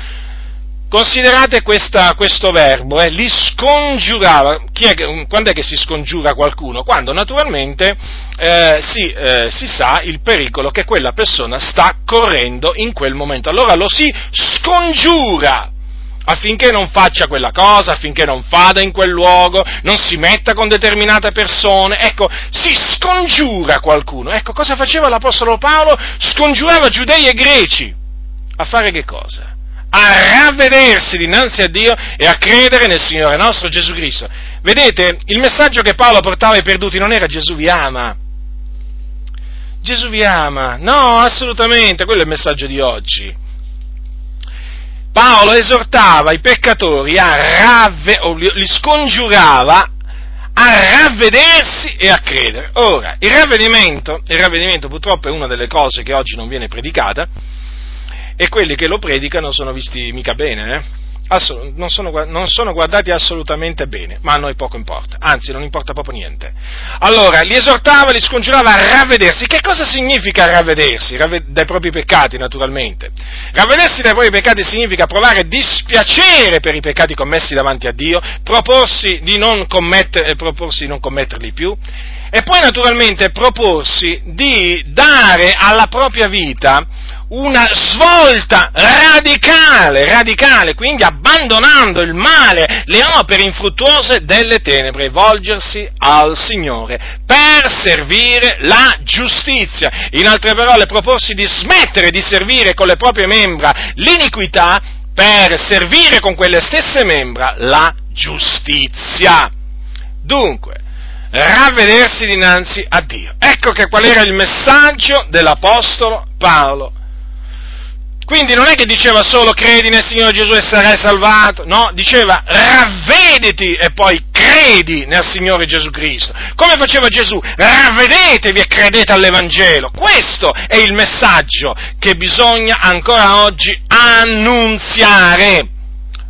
considerate questa, questo verbo, eh, li scongiurava. È, quando è che si scongiura qualcuno? Quando naturalmente eh, si, eh, si sa il pericolo che quella persona sta correndo in quel momento. Allora lo si scongiura affinché non faccia quella cosa, affinché non vada in quel luogo, non si metta con determinate persone, ecco, si scongiura qualcuno. Ecco, cosa faceva l'Apostolo Paolo? Scongiurava giudei e greci. A fare che cosa? A ravvedersi dinanzi a Dio e a credere nel Signore nostro Gesù Cristo. Vedete, il messaggio che Paolo portava ai perduti non era Gesù vi ama. Gesù vi ama. No, assolutamente, quello è il messaggio di oggi. Paolo esortava i peccatori a ravve, o li scongiurava a ravvedersi e a credere. Ora, il ravvedimento, il ravvedimento purtroppo è una delle cose che oggi non viene predicata e quelli che lo predicano sono visti mica bene, eh? non sono, non sono, guardati assolutamente bene, ma a noi poco importa, anzi non importa proprio niente. Allora, li esortava, li scongiurava a ravvedersi. Che cosa significa ravvedersi? Ravve- dai propri peccati, naturalmente. Ravvedersi dai propri peccati significa provare dispiacere per i peccati commessi davanti a Dio, proporsi di non, commetter- proporsi di non commetterli più, e poi naturalmente proporsi di dare alla propria vita una svolta radicale, radicale, quindi abbandonando il male, le opere infruttuose delle tenebre, volgersi al Signore per servire la giustizia. In altre parole, proporsi di smettere di servire con le proprie membra l'iniquità per servire con quelle stesse membra la giustizia. Dunque, ravvedersi dinanzi a Dio. Ecco che qual era il messaggio dell'Apostolo Paolo quindi non è che diceva solo credi nel Signore Gesù e sarai salvato, no, diceva ravvediti e poi credi nel Signore Gesù Cristo. Come faceva Gesù? Ravvedetevi e credete all'Evangelo. Questo è il messaggio che bisogna ancora oggi annunziare.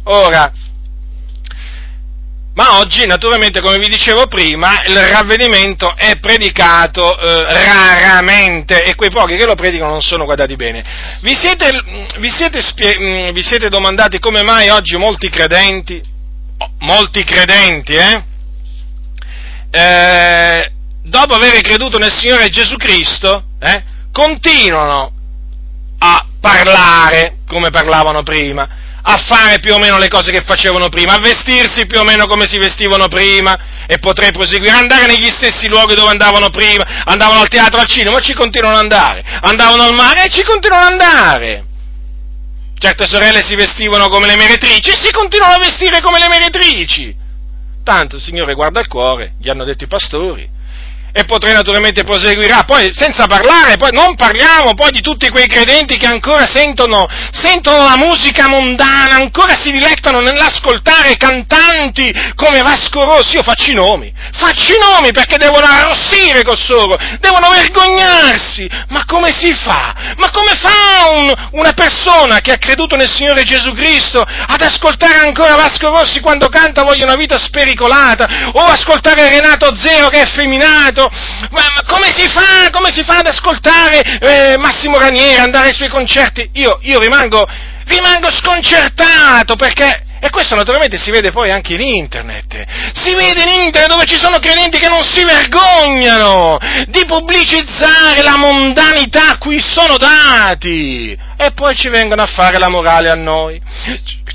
Ora, ma oggi, naturalmente, come vi dicevo prima, il ravvedimento è predicato eh, raramente e quei pochi che lo predicano non sono guardati bene. Vi siete, vi siete, spie, mm, vi siete domandati come mai oggi molti credenti, molti credenti, eh, eh, dopo aver creduto nel Signore Gesù Cristo, eh, continuano a parlare come parlavano prima? A fare più o meno le cose che facevano prima, a vestirsi più o meno come si vestivano prima e potrei proseguire, andare negli stessi luoghi dove andavano prima, andavano al teatro, al cinema, ci continuano ad andare, andavano al mare e ci continuano ad andare. Certe sorelle si vestivano come le meretrici e si continuano a vestire come le meretrici. Tanto il Signore guarda il cuore, gli hanno detto i pastori e potrei naturalmente proseguirà. Poi, senza parlare, poi non parliamo poi di tutti quei credenti che ancora sentono, sentono la musica mondana, ancora si dilettano nell'ascoltare cantanti come Vasco Rossi. Io faccio i nomi, faccio i nomi perché devono arrossire costoro, devono vergognarsi. Ma come si fa? Ma come fa un, una persona che ha creduto nel Signore Gesù Cristo ad ascoltare ancora Vasco Rossi quando canta Voglio una vita spericolata? O ascoltare Renato Zero che è femminato? Detto, ma, ma come si fa, come si fa ad ascoltare eh, Massimo Ranieri, andare ai suoi concerti? Io, io rimango, rimango sconcertato perché e questo naturalmente si vede poi anche in internet. Si vede in internet dove ci sono credenti che non si vergognano di pubblicizzare la mondanità a cui sono dati. E poi ci vengono a fare la morale a noi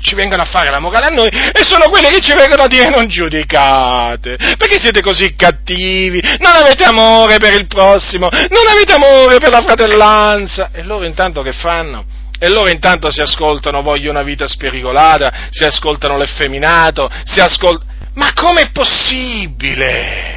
ci vengono a fare la morale a noi e sono quelli che ci vengono a dire non giudicate, perché siete così cattivi, non avete amore per il prossimo, non avete amore per la fratellanza. E loro intanto che fanno? E loro intanto si ascoltano, voglio una vita spericolata, si ascoltano l'effeminato, si ascoltano... Ma com'è possibile?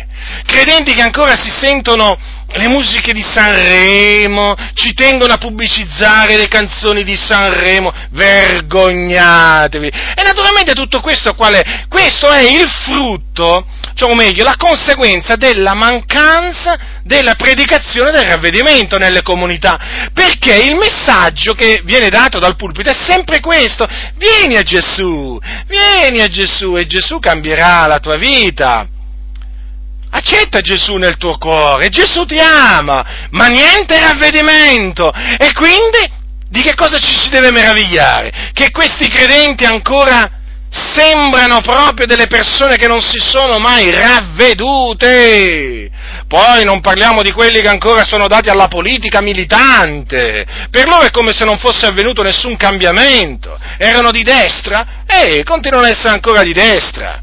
Credenti che ancora si sentono le musiche di Sanremo, ci tengono a pubblicizzare le canzoni di Sanremo, vergognatevi. E naturalmente tutto questo qual è? Questo è il frutto, cioè o meglio, la conseguenza della mancanza della predicazione del ravvedimento nelle comunità, perché il messaggio che viene dato dal pulpito è sempre questo, vieni a Gesù, vieni a Gesù e Gesù cambierà la tua vita. Accetta Gesù nel tuo cuore, Gesù ti ama, ma niente ravvedimento. E quindi di che cosa ci si deve meravigliare? Che questi credenti ancora sembrano proprio delle persone che non si sono mai ravvedute. Poi non parliamo di quelli che ancora sono dati alla politica militante. Per loro è come se non fosse avvenuto nessun cambiamento. Erano di destra? E continuano ad essere ancora di destra.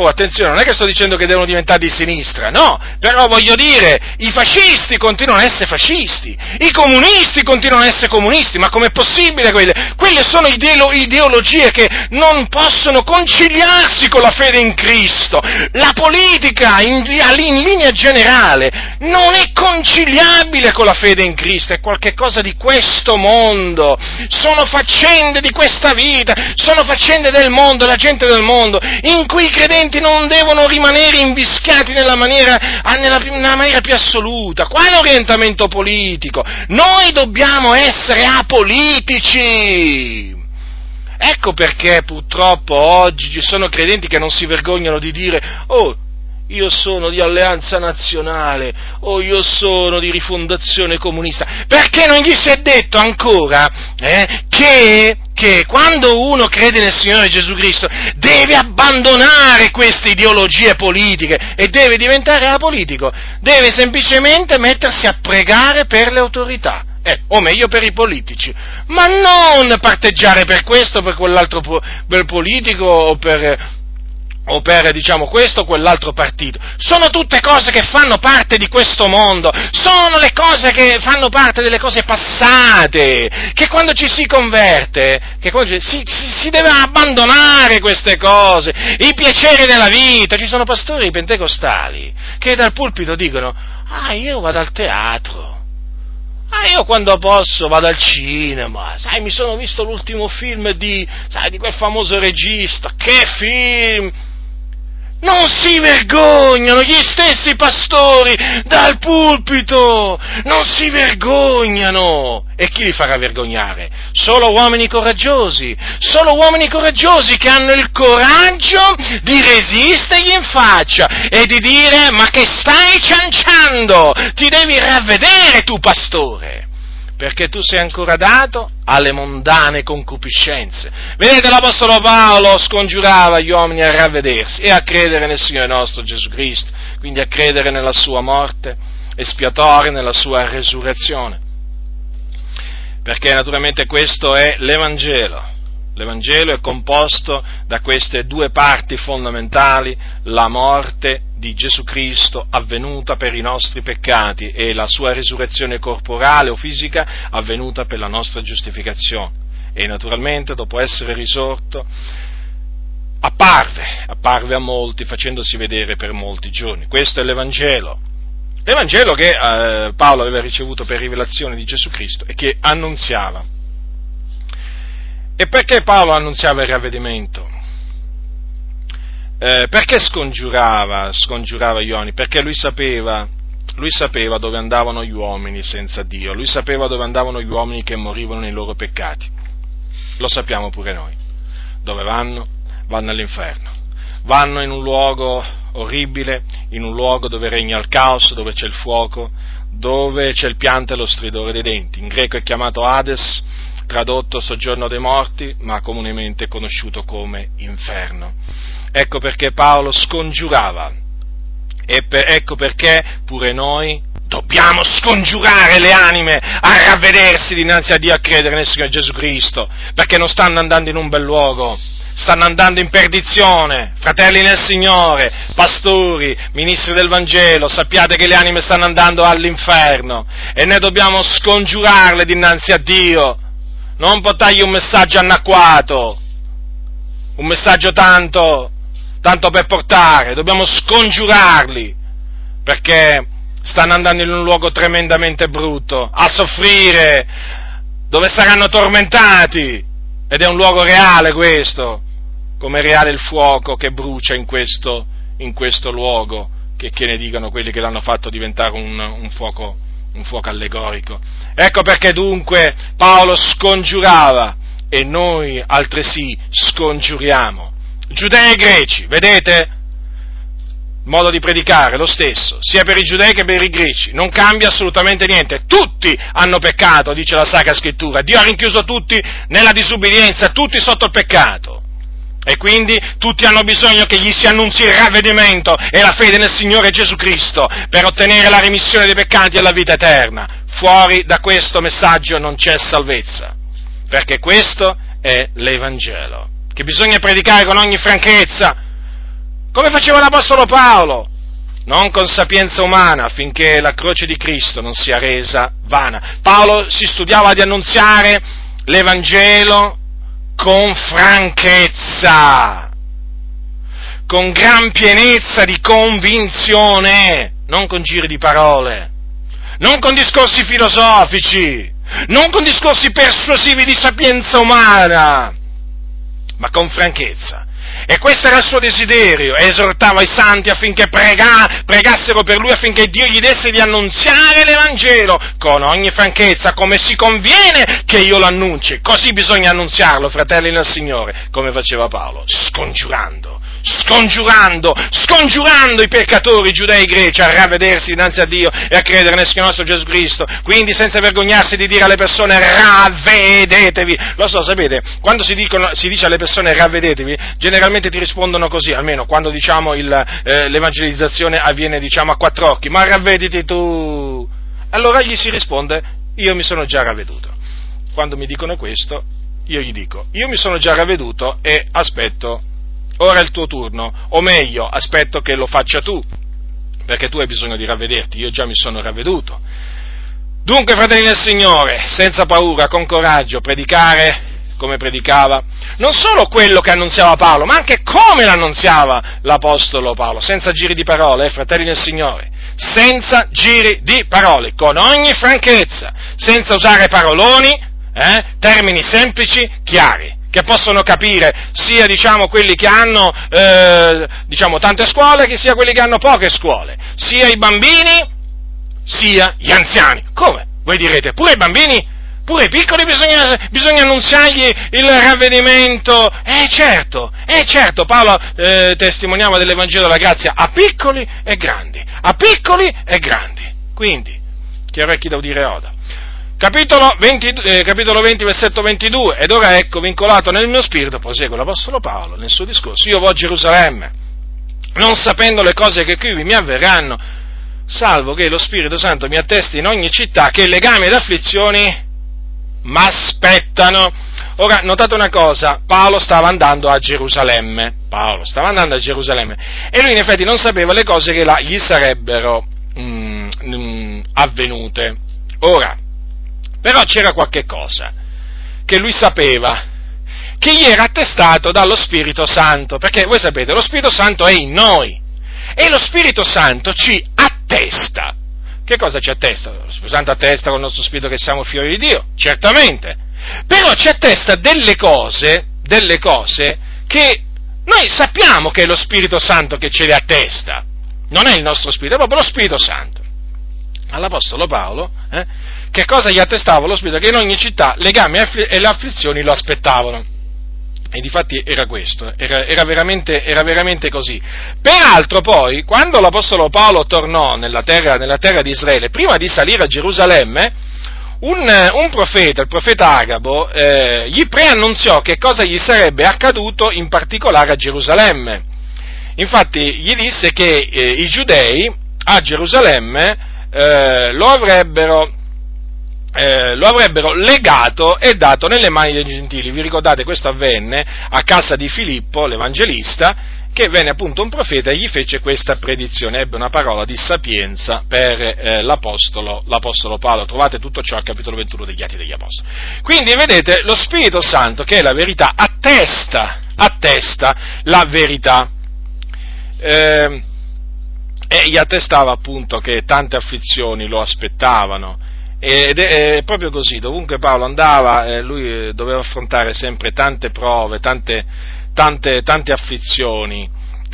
Oh, attenzione, non è che sto dicendo che devono diventare di sinistra, no, però voglio dire, i fascisti continuano ad essere fascisti, i comunisti continuano ad essere comunisti, ma com'è possibile quelle? Quelle sono ideolo- ideologie che non possono conciliarsi con la fede in Cristo. La politica, in, in linea generale, non è conciliabile con la fede in Cristo, è qualcosa di questo mondo, sono faccende di questa vita, sono faccende del mondo, la gente del mondo, in cui i credenti credenti non devono rimanere invischiati nella maniera, nella, nella maniera più assoluta. Quale orientamento politico? Noi dobbiamo essere apolitici. Ecco perché purtroppo oggi ci sono credenti che non si vergognano di dire, oh, io sono di alleanza nazionale o io sono di rifondazione comunista, perché non gli si è detto ancora eh, che, che, quando uno crede nel Signore Gesù Cristo deve abbandonare queste ideologie politiche e deve diventare apolitico, deve semplicemente mettersi a pregare per le autorità. Eh, o meglio per i politici, ma non parteggiare per questo, per quell'altro per politico o per, o per, diciamo, questo o quell'altro partito. Sono tutte cose che fanno parte di questo mondo, sono le cose che fanno parte delle cose passate, che quando ci si converte, si, si, si deve abbandonare queste cose, i piaceri della vita. Ci sono pastori pentecostali che dal pulpito dicono, ah, io vado al teatro. Ah, io quando posso vado al cinema, sai, mi sono visto l'ultimo film di, sai, di quel famoso regista, che film! Non si vergognano gli stessi pastori dal pulpito, non si vergognano. E chi li farà vergognare? Solo uomini coraggiosi, solo uomini coraggiosi che hanno il coraggio di resistergli in faccia e di dire ma che stai cianciando? Ti devi ravvedere tu pastore perché tu sei ancora dato alle mondane concupiscenze. Vedete, l'Apostolo Paolo scongiurava gli uomini a ravvedersi e a credere nel Signore nostro Gesù Cristo, quindi a credere nella sua morte espiatoria, nella sua resurrezione. Perché naturalmente questo è l'Evangelo. L'Evangelo è composto da queste due parti fondamentali, la morte di Gesù Cristo avvenuta per i nostri peccati e la sua risurrezione corporale o fisica avvenuta per la nostra giustificazione. E naturalmente, dopo essere risorto, apparve, apparve a molti facendosi vedere per molti giorni. Questo è l'Evangelo. L'Evangelo che eh, Paolo aveva ricevuto per rivelazione di Gesù Cristo e che annunziava. E perché Paolo annunziava il ravvedimento? Eh, perché scongiurava, scongiurava uomini? Perché lui sapeva, lui sapeva dove andavano gli uomini senza Dio, lui sapeva dove andavano gli uomini che morivano nei loro peccati. Lo sappiamo pure noi. Dove vanno? Vanno all'inferno. Vanno in un luogo orribile, in un luogo dove regna il caos, dove c'è il fuoco, dove c'è il pianto e lo stridore dei denti. In greco è chiamato Hades, tradotto soggiorno dei morti, ma comunemente conosciuto come inferno. Ecco perché Paolo scongiurava. E per, ecco perché pure noi dobbiamo scongiurare le anime a ravvedersi dinanzi a Dio a credere nel Signore Gesù Cristo, perché non stanno andando in un bel luogo, stanno andando in perdizione, fratelli nel Signore, pastori, ministri del Vangelo, sappiate che le anime stanno andando all'inferno e noi dobbiamo scongiurarle dinanzi a Dio, non portargli un messaggio anacquato, un messaggio tanto tanto per portare, dobbiamo scongiurarli, perché stanno andando in un luogo tremendamente brutto, a soffrire, dove saranno tormentati, ed è un luogo reale questo, come reale il fuoco che brucia in questo, in questo luogo, che, che, ne dicano quelli che l'hanno fatto diventare un, un, fuoco, un fuoco allegorico. Ecco perché dunque Paolo scongiurava e noi altresì scongiuriamo giudei e greci, vedete? Modo di predicare, lo stesso, sia per i giudei che per i greci, non cambia assolutamente niente, tutti hanno peccato, dice la Sacra Scrittura, Dio ha rinchiuso tutti nella disubbidienza, tutti sotto il peccato. E quindi tutti hanno bisogno che gli si annunzi il ravvedimento e la fede nel Signore Gesù Cristo per ottenere la remissione dei peccati e la vita eterna. Fuori da questo messaggio non c'è salvezza, perché questo è l'Evangelo, che bisogna predicare con ogni franchezza, come faceva l'Apostolo Paolo, non con sapienza umana, affinché la croce di Cristo non sia resa vana. Paolo si studiava di annunziare l'Evangelo con franchezza, con gran pienezza di convinzione, non con giri di parole, non con discorsi filosofici, non con discorsi persuasivi di sapienza umana, ma con franchezza. E questo era il suo desiderio, esortava i santi affinché prega, pregassero per lui affinché Dio gli desse di annunziare l'Evangelo con ogni franchezza, come si conviene che io lo annunci. Così bisogna annunziarlo, fratelli nel Signore, come faceva Paolo, scongiurando scongiurando, scongiurando i peccatori giudei e greci a ravvedersi dinanzi a Dio e a credere nel Signore nostro Gesù Cristo, quindi senza vergognarsi di dire alle persone ravvedetevi. Lo so, sapete, quando si, dicono, si dice alle persone ravvedetevi, generalmente ti rispondono così, almeno quando diciamo il, eh, l'evangelizzazione avviene diciamo a quattro occhi, ma ravvediti tu. Allora gli si risponde, io mi sono già ravveduto. Quando mi dicono questo, io gli dico, io mi sono già ravveduto e aspetto ora è il tuo turno, o meglio, aspetto che lo faccia tu, perché tu hai bisogno di ravvederti, io già mi sono ravveduto. Dunque, fratelli del Signore, senza paura, con coraggio, predicare come predicava, non solo quello che annunziava Paolo, ma anche come l'annunziava l'Apostolo Paolo, senza giri di parole, eh, fratelli del Signore, senza giri di parole, con ogni franchezza, senza usare paroloni, eh, termini semplici, chiari che possono capire sia diciamo, quelli che hanno eh, diciamo, tante scuole che sia quelli che hanno poche scuole, sia i bambini sia gli anziani. Come? Voi direte, pure i bambini? Pure i piccoli bisogna, bisogna annunziargli il ravvedimento. Eh certo, eh certo, Paolo eh, testimoniava dell'Evangelo della grazia a piccoli e grandi, a piccoli e grandi. Quindi, chi ha orecchi da udire oda. Capitolo 20, eh, capitolo 20, versetto 22, ed ora ecco vincolato nel mio spirito, prosegue l'Apostolo Paolo nel suo discorso, io vo a Gerusalemme, non sapendo le cose che qui mi avverranno, salvo che lo Spirito Santo mi attesti in ogni città che legami ed afflizioni m'aspettano. Ora, notate una cosa, Paolo stava andando a Gerusalemme, Paolo stava andando a Gerusalemme, e lui in effetti non sapeva le cose che là gli sarebbero mm, mm, avvenute. Ora, però c'era qualche cosa che lui sapeva, che gli era attestato dallo Spirito Santo, perché voi sapete, lo Spirito Santo è in noi e lo Spirito Santo ci attesta. Che cosa ci attesta? Lo Spirito Santo attesta con il nostro Spirito che siamo figli di Dio, certamente, però ci attesta delle cose, delle cose che noi sappiamo che è lo Spirito Santo che ce le attesta, non è il nostro Spirito, è proprio lo Spirito Santo. All'Apostolo Paolo, eh, che cosa gli attestava lo Spirito? Che in ogni città legami e le afflizioni lo aspettavano. E difatti era questo, era, era, veramente, era, veramente, così. Peraltro poi, quando l'Apostolo Paolo tornò nella terra, nella terra di Israele, prima di salire a Gerusalemme, un, un profeta, il profeta Agabo, eh, gli preannunziò che cosa gli sarebbe accaduto in particolare a Gerusalemme. Infatti gli disse che eh, i giudei a Gerusalemme eh, lo avrebbero eh, lo avrebbero legato e dato nelle mani dei gentili. Vi ricordate, questo avvenne a casa di Filippo, l'Evangelista, che venne appunto un profeta e gli fece questa predizione, ebbe una parola di sapienza per eh, l'apostolo, l'apostolo, Paolo. Trovate tutto ciò al capitolo 21 degli Atti degli Apostoli. Quindi vedete, lo Spirito Santo, che è la verità, attesta, attesta la verità. Eh, e gli attestava appunto che tante afflizioni lo aspettavano ed è, proprio così, dovunque Paolo andava, eh, lui eh, doveva affrontare sempre tante prove, tante, tante, tante afflizioni,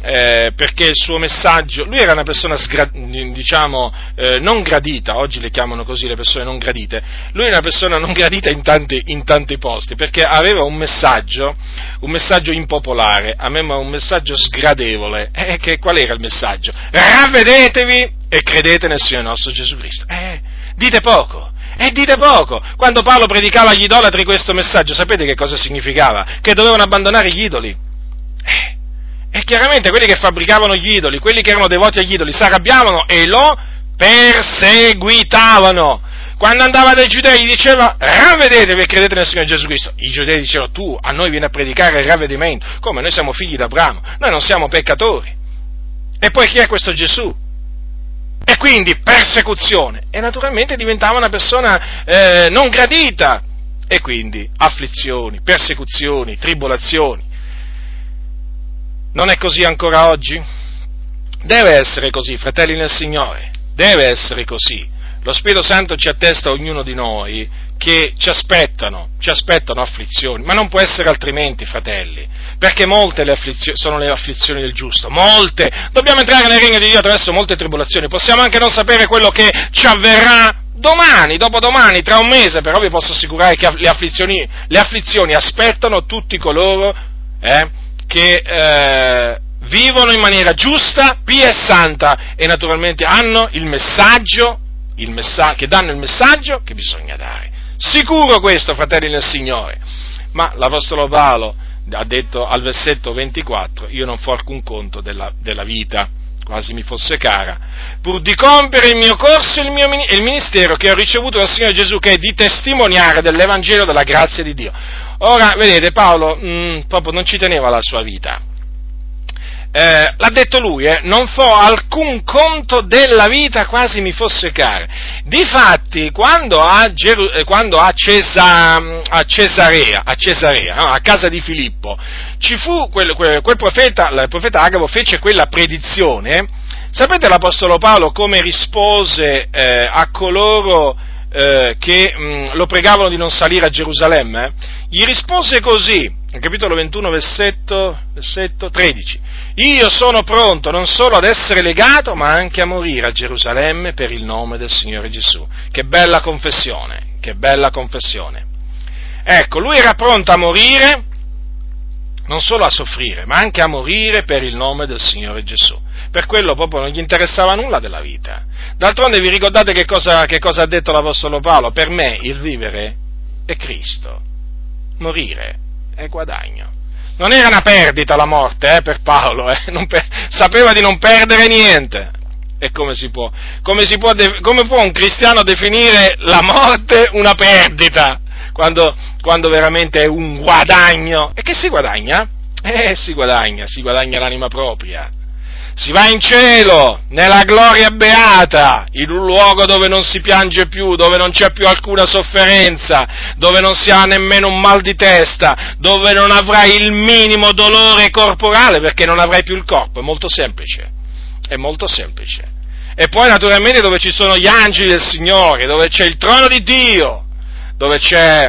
eh, perché il suo messaggio, lui era una persona sgra, diciamo eh, non gradita, oggi le chiamano così le persone non gradite, lui era una persona non gradita in tanti, in tanti posti, perché aveva un messaggio, un messaggio impopolare, aveva un messaggio sgradevole, eh, che, qual era il messaggio? Ravvedetevi e credete nel Signore nostro Gesù Cristo. Eh, Dite poco. E dite poco. Quando Paolo predicava agli idolatri questo messaggio, sapete che cosa significava? Che dovevano abbandonare gli idoli. chiaramente quelli che fabbricavano gli idoli, quelli che erano devoti agli idoli, si arrabbiavano e lo perseguitavano. Quando andava dai giudei gli diceva ravvedetevi e credete nel Signore Gesù Cristo. I giudei dicevano tu a noi vieni a predicare il ravvedimento. Come? Noi siamo figli d'Abramo, noi non siamo peccatori. E poi chi è questo Gesù? E quindi persecuzione. E naturalmente diventava una persona eh, non gradita. E quindi afflizioni, persecuzioni, tribolazioni. Non è così ancora oggi? Deve essere così, fratelli nel Signore. Deve essere così. Lo Spirito Santo ci attesta a ognuno di noi che ci aspettano, ci aspettano afflizioni, ma non può essere altrimenti, fratelli, perché molte le afflizio- sono le afflizioni del giusto, molte. Dobbiamo entrare nel regno di Dio attraverso molte tribolazioni, possiamo anche non sapere quello che ci avverrà domani, dopodomani, tra un mese, però vi posso assicurare che le afflizioni, le afflizioni aspettano tutti coloro eh, che eh, vivono in maniera giusta, pia e santa e naturalmente hanno il messaggio il messa- che danno il messaggio che bisogna dare. Sicuro questo, fratelli nel Signore. Ma l'Apostolo Paolo ha detto al versetto 24, io non fo alcun conto della, della vita, quasi mi fosse cara, pur di compiere il mio corso e il, mio, il ministero che ho ricevuto dal Signore Gesù, che è di testimoniare dell'Evangelo della grazia di Dio. Ora, vedete, Paolo mh, mm, proprio non ci teneva la sua vita, eh, l'ha detto lui, eh, non fo alcun conto della vita quasi mi fosse cara. Difatti, quando a, Geru- eh, quando a, Cesa- a Cesarea, a, Cesarea no, a, casa di Filippo, ci fu quel, quel, quel profeta, il profeta Agabo fece quella predizione, sapete l'Apostolo Paolo come rispose eh, a coloro eh, che mh, lo pregavano di non salire a Gerusalemme? Gli rispose così, capitolo 21, versetto, versetto 13. Io sono pronto non solo ad essere legato, ma anche a morire a Gerusalemme per il nome del Signore Gesù. Che bella confessione, che bella confessione. Ecco, lui era pronto a morire, non solo a soffrire, ma anche a morire per il nome del Signore Gesù. Per quello proprio non gli interessava nulla della vita. D'altronde vi ricordate che cosa, che cosa ha detto l'Apostolo Paolo? Per me il vivere è Cristo, morire è guadagno. Non era una perdita la morte eh, per Paolo, eh? per, sapeva di non perdere niente. E come si può? Come, si può come può un cristiano definire la morte una perdita? Quando, quando veramente è un guadagno. E che si guadagna? Eh, si guadagna, si guadagna l'anima propria si va in cielo, nella gloria beata, in un luogo dove non si piange più, dove non c'è più alcuna sofferenza, dove non si ha nemmeno un mal di testa, dove non avrai il minimo dolore corporale perché non avrai più il corpo, è molto semplice, è molto semplice. E poi naturalmente dove ci sono gli angeli del Signore, dove c'è il trono di Dio, dove c'è,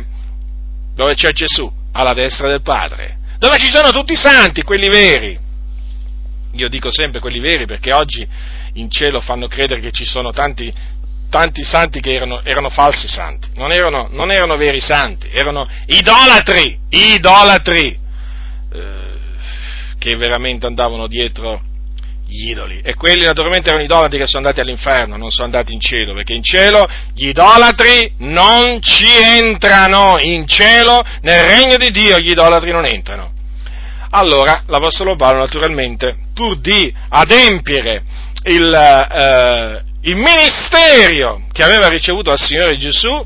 dove c'è Gesù alla destra del Padre, dove ci sono tutti i santi, quelli veri io dico sempre quelli veri perché oggi in cielo fanno credere che ci sono tanti, tanti santi che erano, erano falsi santi, non erano, non erano, veri santi, erano idolatri, idolatri, eh, che veramente andavano dietro gli idoli. E quelli naturalmente erano idolatri che sono andati all'inferno, non sono andati in cielo, perché in cielo gli idolatri non ci entrano, in cielo nel regno di Dio gli idolatri non entrano. Allora l'Apostolo Paolo naturalmente, pur di adempiere il, eh, il ministero che aveva ricevuto dal Signore Gesù,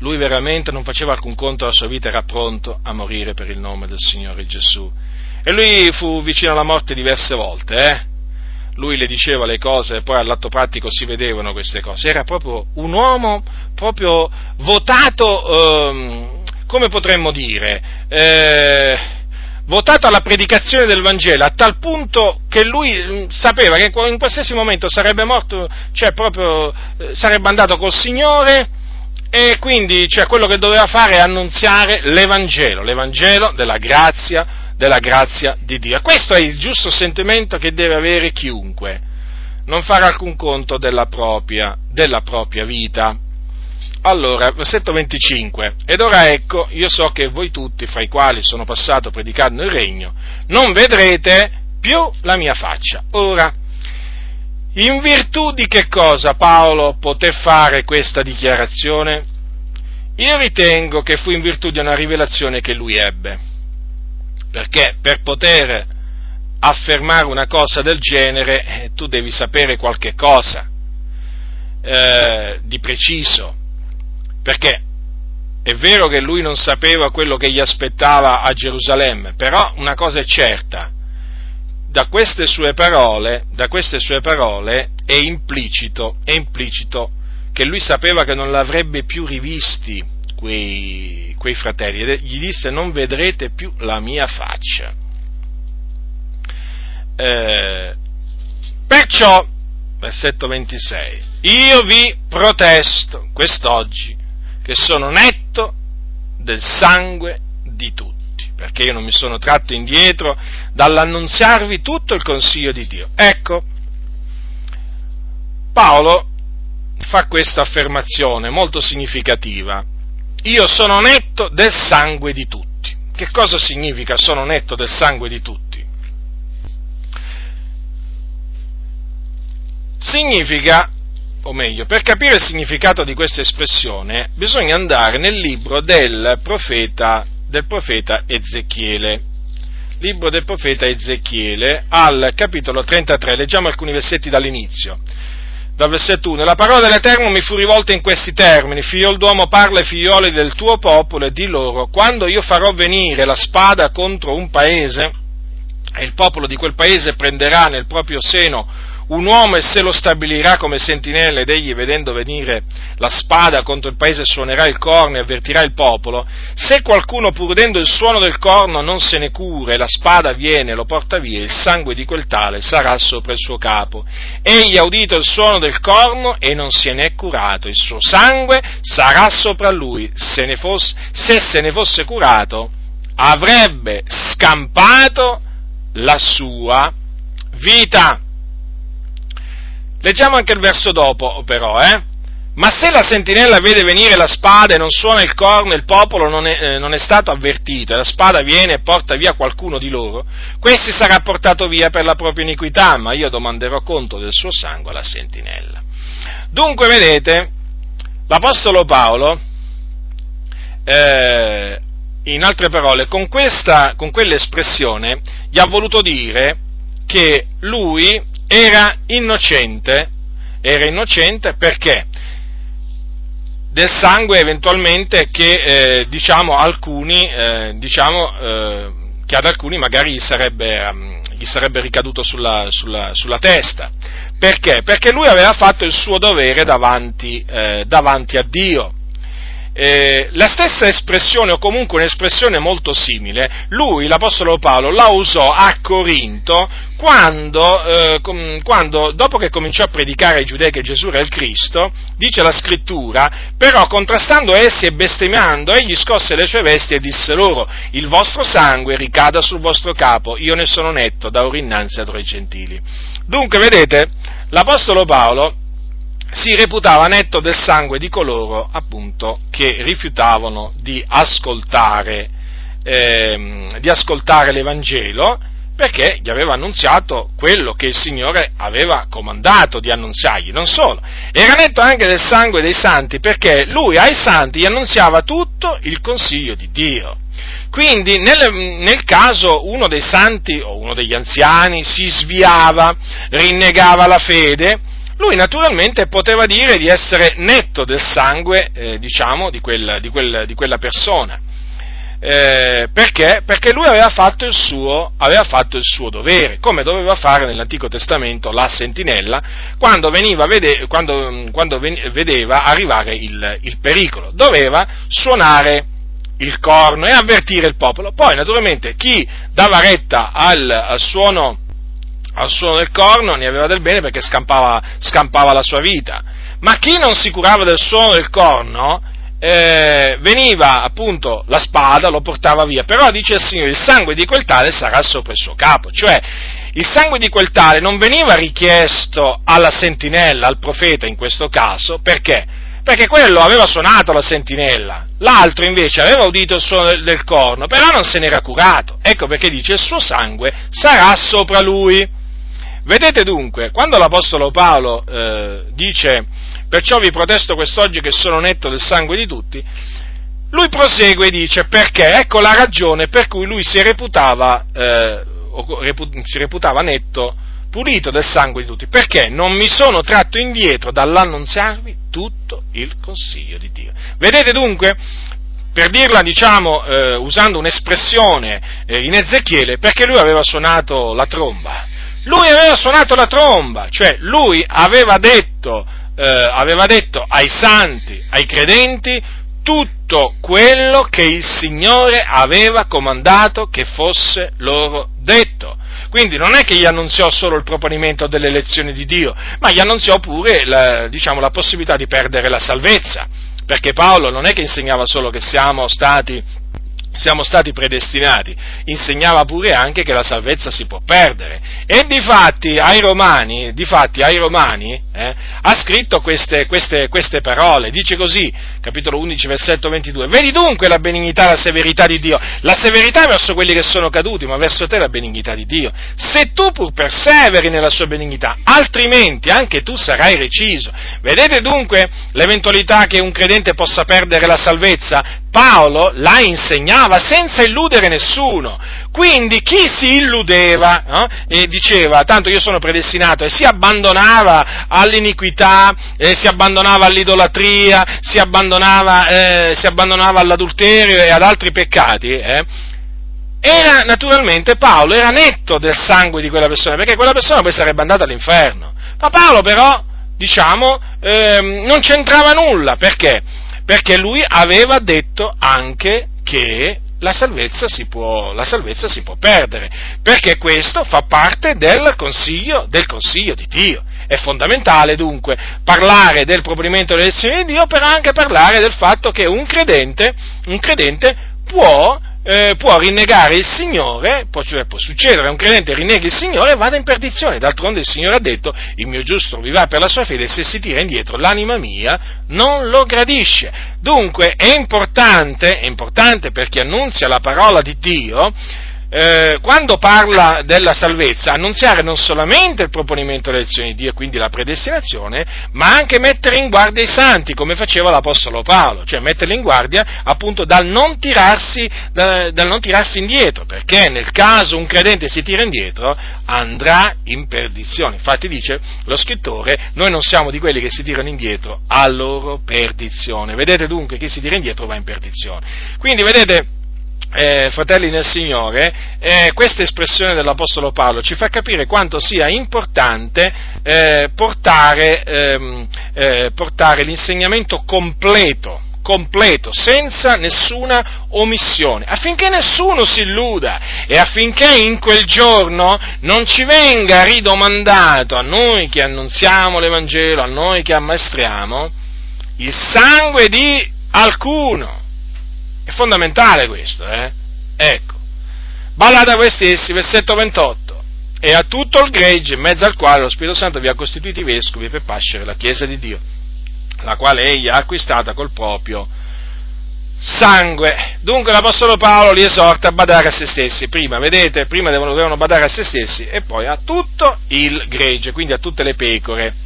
lui veramente non faceva alcun conto della sua vita, era pronto a morire per il nome del Signore Gesù. E lui fu vicino alla morte diverse volte, eh? Lui le diceva le cose e poi all'atto pratico si vedevano queste cose. Era proprio un uomo proprio votato, ehm, come potremmo dire, eh, votato alla predicazione del Vangelo a tal punto che lui mm, sapeva che in qualsiasi momento sarebbe morto, cioè proprio eh, sarebbe andato col Signore e quindi cioè, quello che doveva fare è annunziare l'Evangelo, l'Evangelo della grazia, della grazia di Dio. Questo è il giusto sentimento che deve avere chiunque, non fare alcun conto della propria, della propria vita. Allora, versetto 25. Ed ora ecco, io so che voi tutti, fra i quali sono passato predicando il regno, non vedrete più la mia faccia. Ora, in virtù di che cosa Paolo poté fare questa dichiarazione? Io ritengo che fu in virtù di una rivelazione che lui ebbe. Perché per poter affermare una cosa del genere, eh, tu devi sapere qualche cosa eh, di preciso, perché è vero che lui non sapeva quello che gli aspettava a Gerusalemme, però una cosa è certa, da queste sue parole, queste sue parole è implicito, è implicito che lui sapeva che non l'avrebbe più rivisti quei, quei fratelli, gli disse non vedrete più la mia faccia. Eh, perciò, versetto 26, io vi protesto quest'oggi che sono netto del sangue di tutti, perché io non mi sono tratto indietro dall'annunziarvi tutto il consiglio di Dio. Ecco, Paolo fa questa affermazione molto significativa. Io sono netto del sangue di tutti. Che cosa significa sono netto del sangue di tutti? Significa, o meglio, per capire il significato di questa espressione bisogna andare nel libro del profeta, del profeta Ezechiele. Libro del profeta Ezechiele al capitolo 33, leggiamo alcuni versetti dall'inizio dal versetto 1, la parola dell'Eterno mi fu rivolta in questi termini, figliol d'uomo parla ai figlioli del tuo popolo e di loro, quando io farò venire la spada contro un paese, e il popolo di quel paese prenderà nel proprio seno un uomo e se lo stabilirà come sentinella ed egli vedendo venire la spada contro il paese suonerà il corno e avvertirà il popolo, se qualcuno pur udendo il suono del corno non se ne cura e la spada viene e lo porta via, il sangue di quel tale sarà sopra il suo capo. Egli ha udito il suono del corno e non se ne è curato, il suo sangue sarà sopra lui, se, ne fosse, se se ne fosse curato avrebbe scampato la sua vita. Leggiamo anche il verso dopo, però, eh? Ma se la sentinella vede venire la spada e non suona il corno il popolo non è, eh, non è, stato avvertito e la spada viene e porta via qualcuno di loro, questi sarà portato via per la propria iniquità, ma io domanderò conto del suo sangue alla sentinella. Dunque, vedete, l'Apostolo Paolo, eh, in altre parole, con, questa, con quell'espressione gli ha voluto dire che lui era innocente, era innocente perché del sangue eventualmente che eh, diciamo alcuni, eh, diciamo, eh, che ad alcuni magari gli sarebbe, um, gli sarebbe ricaduto sulla, sulla, sulla, testa. Perché? Perché lui aveva fatto il suo dovere davanti, eh, davanti a Dio eh, la stessa espressione, o comunque un'espressione molto simile, lui, l'Apostolo Paolo, la usò a Corinto quando, eh, quando, dopo che cominciò a predicare ai giudei che Gesù era il Cristo, dice la scrittura, però contrastando essi e bestemmiando, egli scosse le sue vesti e disse loro, il vostro sangue ricada sul vostro capo, io ne sono netto da ora innanzi ad i gentili. Dunque, vedete, l'Apostolo Paolo si reputava netto del sangue di coloro appunto che rifiutavano di ascoltare, ehm, di ascoltare l'Evangelo perché gli aveva annunziato quello che il Signore aveva comandato di annunziargli, non solo, era netto anche del sangue dei santi perché lui ai santi gli annunziava tutto il consiglio di Dio. Quindi nel, nel, caso uno dei santi o uno degli anziani si sviava, rinnegava la fede, lui naturalmente poteva dire di essere netto del sangue, eh, diciamo, di, quel, di, quel, di, quella persona. Eh, perché? Perché lui aveva fatto, suo, aveva fatto, il suo, dovere, come doveva fare nell'Antico Testamento la sentinella quando, vede, quando, quando vedeva arrivare il, il pericolo. Doveva suonare il corno e avvertire il popolo. Poi, naturalmente, chi dava retta al, al suono al suono del corno ne aveva del bene perché scampava, scampava la sua vita. Ma chi non si curava del suono del corno, eh, veniva appunto la spada, lo portava via, però dice il Signore, il sangue di quel tale sarà sopra il suo capo, cioè il sangue di quel tale non veniva richiesto alla sentinella, al profeta in questo caso, perché? Perché quello aveva suonato la sentinella, l'altro invece aveva udito il suono del, corno, però non se n'era curato, ecco perché dice il suo sangue sarà sopra lui. Vedete dunque, quando l'Apostolo Paolo eh, dice perciò vi protesto quest'oggi che sono netto del sangue di tutti, lui prosegue e dice perché, ecco la ragione per cui lui si reputava, eh, si reputava netto, pulito del sangue di tutti, perché non mi sono tratto indietro dall'annunziarvi tutto il consiglio di Dio. Vedete dunque, per dirla diciamo eh, usando un'espressione eh, in Ezechiele, perché lui aveva suonato la tromba. Lui aveva suonato la tromba, cioè lui aveva detto, eh, aveva detto ai santi, ai credenti, tutto quello che il Signore aveva comandato che fosse loro detto. Quindi non è che gli annunziò solo il proponimento delle elezioni di Dio, ma gli annunziò pure la, diciamo, la possibilità di perdere la salvezza, perché Paolo non è che insegnava solo che siamo stati siamo stati predestinati, insegnava pure anche che la salvezza si può perdere. E difatti ai Romani, difatti ai Romani eh, ha scritto queste, queste, queste, parole, dice così, capitolo 11, versetto 22, vedi dunque la benignità, la severità di Dio, la severità verso quelli che sono caduti, ma verso te la benignità di Dio. Se tu pur perseveri nella sua benignità, altrimenti anche tu sarai reciso. Vedete dunque l'eventualità che un credente possa perdere la salvezza? Paolo la insegnava senza illudere nessuno. Quindi chi si illudeva no? e diceva tanto io sono predestinato e si abbandonava all'iniquità, eh, si abbandonava all'idolatria, si abbandonava, eh, si abbandonava, all'adulterio e ad altri peccati, eh, era naturalmente Paolo era netto del sangue di quella persona perché quella persona poi sarebbe andata all'inferno. Ma Paolo però, diciamo, ehm, non c'entrava nulla perché? perché lui aveva detto anche che la salvezza, può, la salvezza si può, perdere, perché questo fa parte del consiglio, del consiglio di Dio. È fondamentale dunque parlare del proponimento delle elezioni di Dio, però anche parlare del fatto che un credente, un credente può eh, può rinnegare il Signore, può, cioè può succedere, un credente rinneghi il Signore e vada in perdizione. D'altronde il Signore ha detto, il mio giusto vivrà per la sua fede, e se si tira indietro l'anima mia non lo gradisce. Dunque è importante, è importante per chi annunzia la parola di Dio, eh, quando parla della salvezza, annunziare non solamente il proponimento delle elezioni di Dio, quindi la predestinazione, ma anche mettere in guardia i santi, come faceva l'Apostolo Paolo, cioè metterli in guardia appunto dal non tirarsi, dal, dal non tirarsi indietro, perché nel caso un credente si tira indietro andrà in perdizione. Infatti dice lo scrittore, noi non siamo di quelli che si tirano indietro a loro perdizione. Vedete dunque chi si tira indietro va in perdizione. Quindi vedete eh, fratelli nel Signore, eh, questa espressione dell'Apostolo Paolo ci fa capire quanto sia importante eh, portare, ehm, eh, portare l'insegnamento completo, completo, senza nessuna omissione, affinché nessuno si illuda e affinché in quel giorno non ci venga ridomandato a noi che annunziamo l'Evangelo, a noi che ammaestriamo, il sangue di alcuno è fondamentale questo, eh? Ecco. Badate a voi stessi, versetto 28. E a tutto il gregge in mezzo al quale lo Spirito Santo vi ha costituiti vescovi per pascere la Chiesa di Dio, la quale egli ha acquistata col proprio sangue. Dunque l'Apostolo Paolo li esorta a badare a se stessi. Prima, vedete, prima devono badare a se stessi e poi a tutto il gregge, quindi a tutte le pecore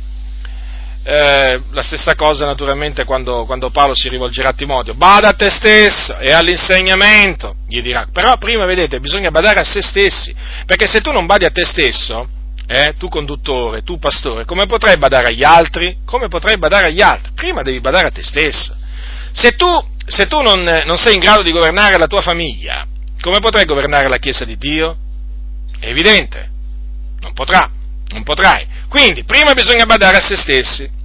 eh, la stessa cosa naturalmente quando, quando, Paolo si rivolgerà a Timoteo, bada a te stesso e all'insegnamento, gli dirà, però prima vedete bisogna badare a se stessi, perché se tu non badi a te stesso, eh, tu conduttore, tu pastore, come potrai badare agli altri? Come potrai badare agli altri? Prima devi badare a te stesso. Se tu, se tu non, non sei in grado di governare la tua famiglia, come potrai governare la Chiesa di Dio? È evidente, non potrà, non potrai. Quindi, prima bisogna badare a se stessi,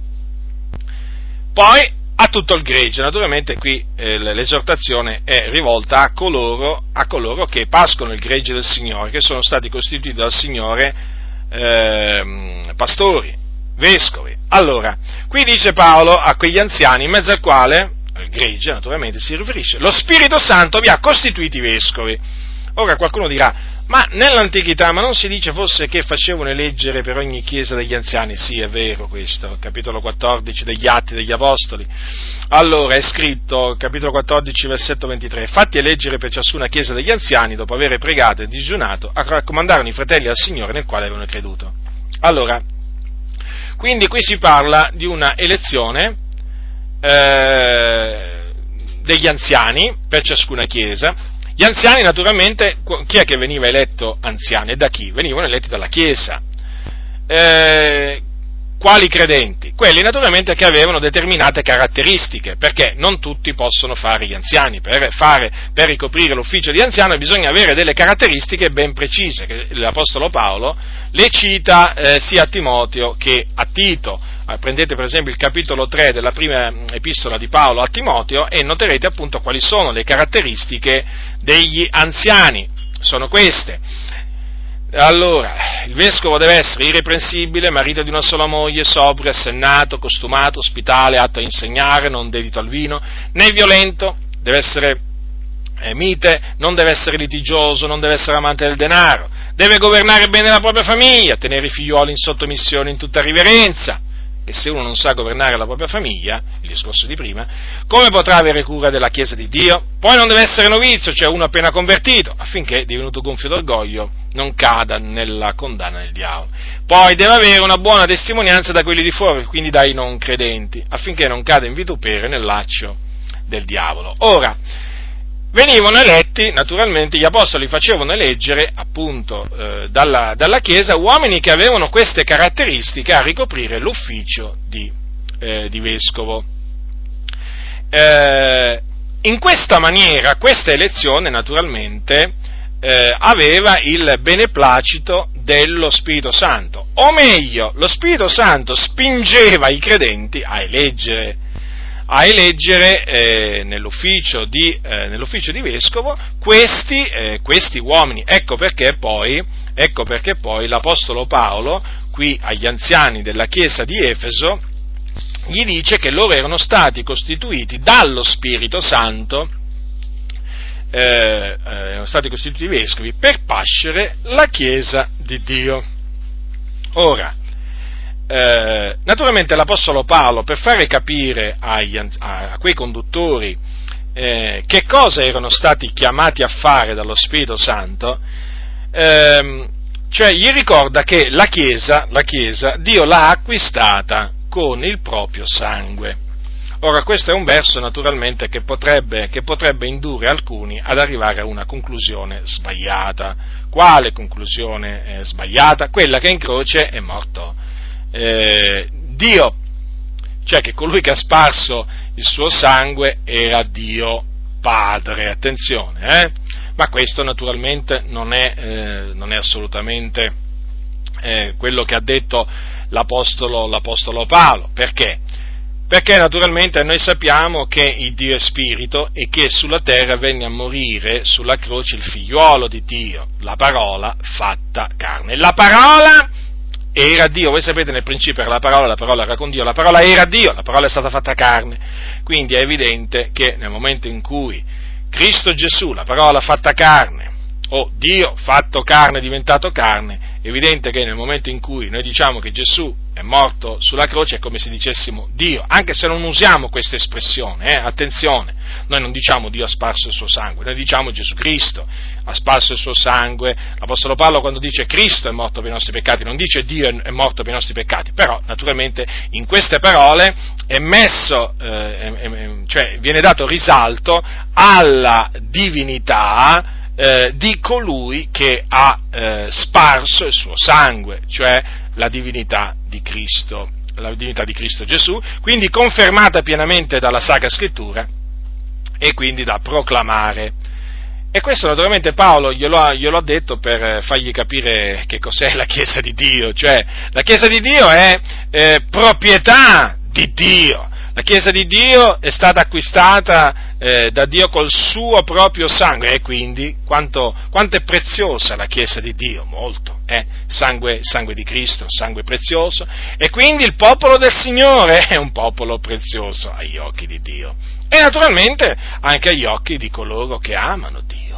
poi a tutto il gregge, naturalmente qui eh, l'esortazione è rivolta a coloro, a coloro, che pascono il gregge del Signore, che sono stati costituiti dal Signore eh, pastori, vescovi. Allora, qui dice Paolo a quegli anziani, in mezzo al quale, il gregge naturalmente si riferisce, lo Spirito Santo vi ha costituiti vescovi. Ora qualcuno dirà, ma nell'antichità, ma non si dice forse che facevano eleggere per ogni chiesa degli anziani? Sì, è vero questo, capitolo 14 degli Atti degli Apostoli. Allora è scritto, capitolo 14, versetto 23, fatti eleggere per ciascuna chiesa degli anziani, dopo aver pregato e digiunato, raccomandarono i fratelli al Signore nel quale avevano creduto. Allora, quindi qui si parla di una elezione eh, degli anziani per ciascuna chiesa, Gli anziani, naturalmente, chi è che veniva eletto anziano e da chi? Venivano eletti dalla Chiesa. Eh, quali credenti? Quelli naturalmente che avevano determinate caratteristiche, perché non tutti possono fare gli anziani. Per, fare, per ricoprire l'ufficio di anziano bisogna avere delle caratteristiche ben precise, che l'Apostolo Paolo le cita eh, sia a Timoteo che a Tito. Eh, prendete per esempio il capitolo 3 della prima epistola di Paolo a Timoteo e noterete appunto quali sono le caratteristiche degli anziani. Sono queste. Allora, il vescovo deve essere irreprensibile, marito di una sola moglie, sobrio, assennato, costumato, ospitale, atto a insegnare, non dedito al vino, né violento, deve essere eh, mite, non deve essere litigioso, non deve essere amante del denaro, deve governare bene la propria famiglia, tenere i figlioli in sottomissione in tutta riverenza, e se uno non sa governare la propria famiglia, il discorso di prima, come potrà avere cura della Chiesa di Dio? Poi non deve essere novizio, cioè uno appena convertito, affinché, divenuto gonfio d'orgoglio, non cada nella condanna del diavolo. Poi deve avere una buona testimonianza da quelli di fuori, quindi dai non credenti, affinché non cada in vitupere nel laccio del diavolo. Ora, venivano eletti, naturalmente gli apostoli facevano eleggere appunto eh, dalla, dalla, Chiesa uomini che avevano queste caratteristiche a ricoprire l'ufficio di, eh, di vescovo. Eh, in questa maniera, questa elezione naturalmente eh, aveva il beneplacito dello Spirito Santo, o meglio, lo Spirito Santo spingeva i credenti a eleggere a eleggere eh, nell'ufficio, di, eh, nell'ufficio, di, vescovo questi, eh, questi uomini. Ecco perché, poi, ecco perché poi l'Apostolo Paolo, qui agli anziani della chiesa di Efeso, gli dice che loro erano stati costituiti dallo Spirito Santo, eh, eh, erano stati costituiti vescovi per pascere la chiesa di Dio. Ora, eh, naturalmente l'Apostolo Paolo, per fare capire agli, a, a, quei conduttori eh, che cosa erano stati chiamati a fare dallo Spirito Santo, ehm, cioè gli ricorda che la Chiesa, la Chiesa, Dio l'ha acquistata con il proprio sangue. Ora, questo è un verso naturalmente che potrebbe, che potrebbe, indurre alcuni ad arrivare a una conclusione sbagliata. Quale conclusione eh, sbagliata? Quella che in croce è morto eh, Dio, cioè che colui che ha sparso il suo sangue era Dio Padre, attenzione, eh? ma questo naturalmente non è, eh, non è assolutamente eh, quello che ha detto l'Apostolo, l'Apostolo Paolo, perché? Perché naturalmente noi sappiamo che il Dio è spirito e che sulla terra venne a morire sulla croce il figliuolo di Dio, la parola fatta carne. La parola era Dio, voi sapete nel principio era la parola, la parola era con Dio, la parola era Dio, la parola è stata fatta carne, quindi è evidente che nel momento in cui Cristo Gesù, la parola fatta carne, o Dio fatto carne, diventato carne, è evidente che nel momento in cui noi diciamo che Gesù è morto sulla croce è come se dicessimo Dio, anche se non usiamo questa espressione, eh, attenzione, noi non diciamo Dio ha sparso il suo sangue, noi diciamo Gesù Cristo ha sparso il suo sangue, l'Apostolo Paolo quando dice Cristo è morto per i nostri peccati, non dice Dio è morto per i nostri peccati, però naturalmente in queste parole è messo, eh, è, è, cioè viene dato risalto alla divinità eh, di colui che ha eh, sparso il suo sangue, cioè la divinità di Cristo, la divinità di Cristo Gesù, quindi confermata pienamente dalla Sacra Scrittura e quindi da proclamare. E questo naturalmente Paolo glielo ha, glielo ha, detto per fargli capire che cos'è la Chiesa di Dio, cioè la Chiesa di Dio è eh, proprietà di Dio, la Chiesa di Dio è stata acquistata eh, da Dio col suo proprio sangue e quindi quanto, quanto, è preziosa la Chiesa di Dio? Molto, eh? sangue, sangue di Cristo, sangue prezioso e quindi il popolo del Signore è un popolo prezioso agli occhi di Dio e naturalmente anche agli occhi di coloro che amano Dio.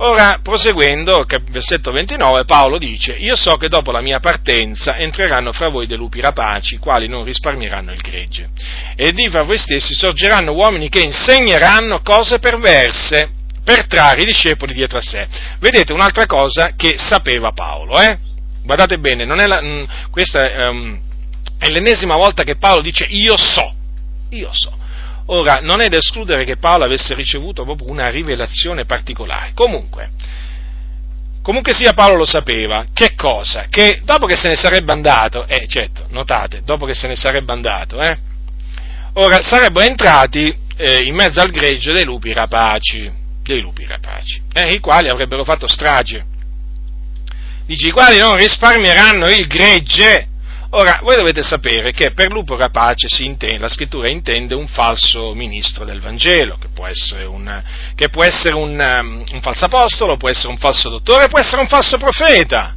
Ora, proseguendo, versetto 29, Paolo dice, io so che dopo la mia partenza entreranno fra voi dei lupi rapaci, quali non risparmieranno il gregge, e di fra voi stessi sorgeranno uomini che insegneranno cose perverse per trarre i discepoli dietro a sé. Vedete un'altra cosa che sapeva Paolo, eh? Guardate bene, è la, mh, questa um, è l'ennesima volta che Paolo dice io so, io so. Ora, non è da escludere che Paolo avesse ricevuto proprio una rivelazione particolare. Comunque, comunque sia Paolo lo sapeva. Che cosa? Che dopo che se ne sarebbe andato, eh certo, notate, dopo che se ne sarebbe andato, eh, ora sarebbero entrati eh, in mezzo al gregge dei lupi rapaci, dei lupi rapaci, eh, i quali avrebbero fatto strage. Dice, i quali non risparmieranno il gregge. Ora, voi dovete sapere che per lupo rapace intende, la scrittura intende un falso ministro del Vangelo, che può essere un, può essere un, um, un falso apostolo, può essere un falso dottore, può essere un falso profeta,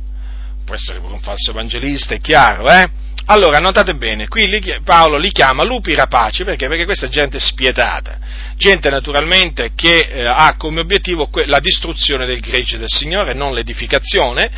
può essere un falso evangelista, è chiaro, eh? Allora, notate bene, qui Paolo li chiama lupi rapaci perché? Perché questa è gente spietata, gente naturalmente che eh, ha come obiettivo la distruzione del gregge del Signore, non l'edificazione,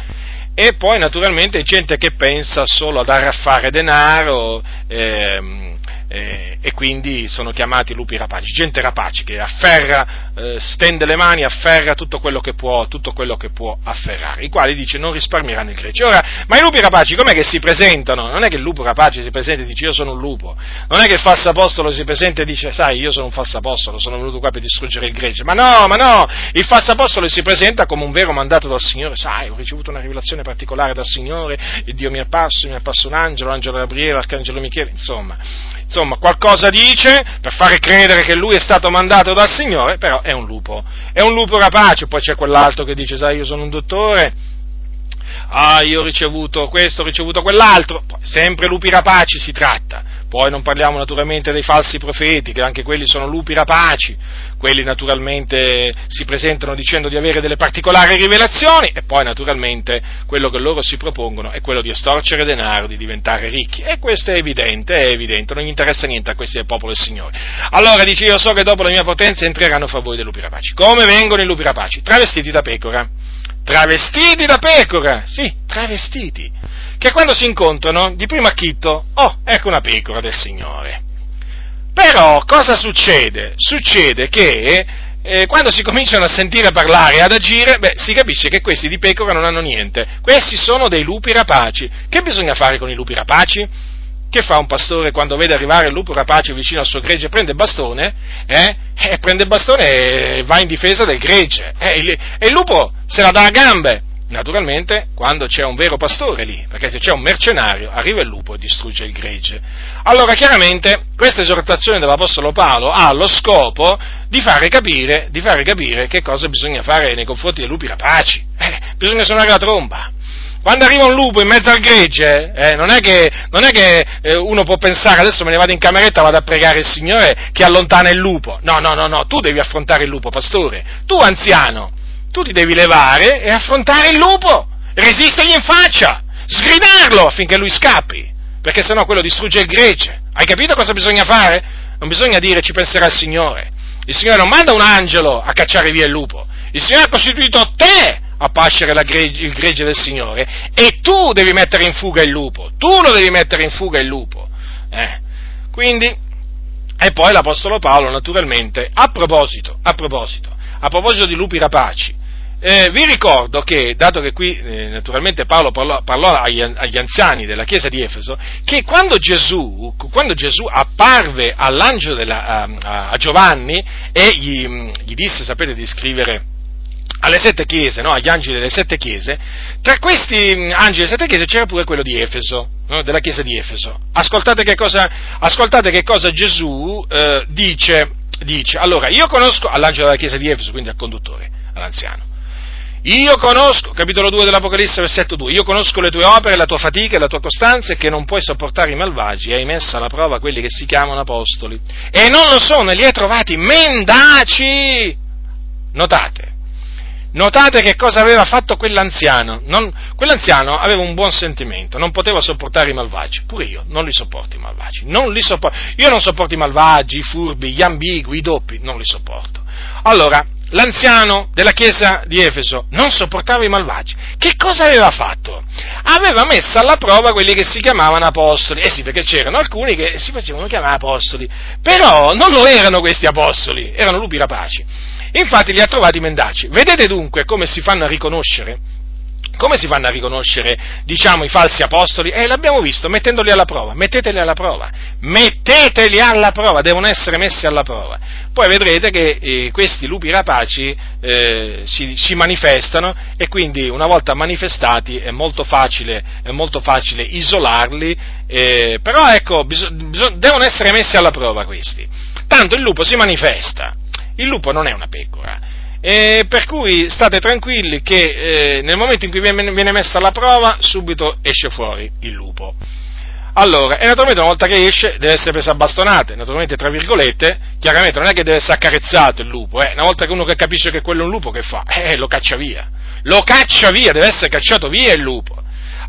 e poi naturalmente gente che pensa solo ad arraffare denaro, ehm, eh, e quindi sono chiamati lupi rapaci, gente rapace che afferra, eh, stende le mani, afferra tutto quello che può, tutto quello che può afferrare, i quali dice non risparmieranno il gregge. Ora, ma i lupi rapaci com'è che si presentano? Non è che il lupo rapace si presenta e dice io sono un lupo, non è che il falso apostolo si presenta e dice sai io sono un falso apostolo, sono venuto qua per distruggere il gregge, ma no, ma no, il falso apostolo si presenta come un vero mandato dal Signore, sai ho ricevuto una rivelazione particolare dal Signore, il Dio mi è apparso, mi è apparso un angelo, l'angelo Gabriele, l'arcangelo Michele, insomma, insomma, qualcosa dice per fare credere che lui è stato mandato dal Signore, però è un lupo, è un lupo rapace, poi c'è quell'altro che dice, sai, io sono un dottore, ah, io ho ricevuto questo, ho ricevuto quell'altro, poi, sempre lupi rapaci si tratta, poi non parliamo naturalmente dei falsi profeti, che anche quelli sono lupi rapaci, quelli naturalmente si presentano dicendo di avere delle particolari rivelazioni e poi naturalmente quello che loro si propongono è quello di estorcere denaro, di diventare ricchi. E questo è evidente, è evidente, non gli interessa niente a questi del popolo del Signore. Allora dice io so che dopo la mia potenza entreranno fra voi dei lupi rapaci. Come vengono i lupi rapaci? Travestiti da pecora. Travestiti da pecora, sì, travestiti che quando si incontrano, di primo acchitto, oh, ecco una pecora del Signore. Però cosa succede? Succede che eh, quando si cominciano a sentire parlare e ad agire, beh, si capisce che questi di pecora non hanno niente. Questi sono dei lupi rapaci. Che bisogna fare con i lupi rapaci? Che fa un pastore quando vede arrivare il lupo rapace vicino al suo gregge? Prende il bastone, eh? E prende il bastone e va in difesa del gregge. Eh, il, e il lupo se la dà a gambe naturalmente quando c'è un vero pastore lì, perché se c'è un mercenario arriva il lupo e distrugge il gregge. Allora chiaramente questa esortazione dell'Apostolo Paolo ha lo scopo di fare capire, di fare capire che cosa bisogna fare nei confronti dei lupi rapaci. Eh, bisogna suonare la tromba. Quando arriva un lupo in mezzo al gregge, eh, non è che, non è che eh, uno può pensare adesso me ne vado in cameretta, vado a pregare il Signore che allontana il lupo. No, no, no, no, tu devi affrontare il lupo, pastore. Tu anziano, tu ti devi levare e affrontare il lupo, resistergli in faccia, sgridarlo affinché lui scappi, perché sennò quello distrugge il gregge. Hai capito cosa bisogna fare? Non bisogna dire ci penserà il Signore. Il Signore non manda un angelo a cacciare via il lupo. Il Signore ha costituito te a pascere gregge, il gregge del Signore e tu devi mettere in fuga il lupo. Tu lo devi mettere in fuga il lupo. Eh. Quindi, e poi l'Apostolo Paolo, naturalmente, a proposito, a proposito, a proposito di lupi rapaci, eh, vi ricordo che, dato che qui eh, naturalmente Paolo parlò, parlò agli, agli, anziani della chiesa di Efeso, che quando Gesù, quando Gesù apparve all'angelo della, a, a, Giovanni e gli, gli, disse, sapete, di scrivere alle sette chiese, no? agli angeli delle sette chiese, tra questi angeli delle sette chiese c'era pure quello di Efeso, no? della chiesa di Efeso. Ascoltate che cosa, ascoltate che cosa Gesù eh, dice, dice. Allora, io conosco all'angelo della chiesa di Efeso, quindi al conduttore, all'anziano. Io conosco, capitolo 2 dell'Apocalisse, versetto 2, io conosco le tue opere, la tua fatica e la tua costanza e che non puoi sopportare i malvagi hai messo alla prova quelli che si chiamano apostoli. E non lo sono, e li hai trovati mendaci! Notate, notate che cosa aveva fatto quell'anziano. Non, quell'anziano aveva un buon sentimento, non poteva sopportare i malvagi. Pure io non li sopporto i malvagi. Non sopporto. Io non sopporto i malvagi, i furbi, gli ambigui, i doppi, non li sopporto. Allora, l'anziano della chiesa di Efeso non sopportava i malvagi. Che cosa aveva fatto? Aveva messo alla prova quelli che si chiamavano apostoli. Eh sì, perché c'erano alcuni che si facevano chiamare apostoli, però non lo erano questi apostoli, erano lupi rapaci. Infatti li ha trovati mendaci. Vedete dunque come si fanno a riconoscere Come si fanno a riconoscere, diciamo, i falsi apostoli? Eh, l'abbiamo visto, mettendoli alla prova, metteteli alla prova, metteteli alla prova, devono essere messi alla prova. Poi vedrete che eh, questi lupi rapaci eh, si, si, manifestano e quindi una volta manifestati è molto facile, è molto facile isolarli, eh, però ecco, bis- bis- devono essere messi alla prova questi. Tanto il lupo si manifesta, il lupo non è una pecora e per cui state tranquilli che eh, nel momento in cui viene, messa alla prova, subito esce fuori il lupo. Allora, e naturalmente una volta che esce deve essere presa a bastonate, naturalmente tra virgolette, chiaramente non è che deve essere accarezzato il lupo, eh. una volta che uno che capisce che quello è un lupo che fa? Eh, lo caccia via, lo caccia via, deve essere cacciato via il lupo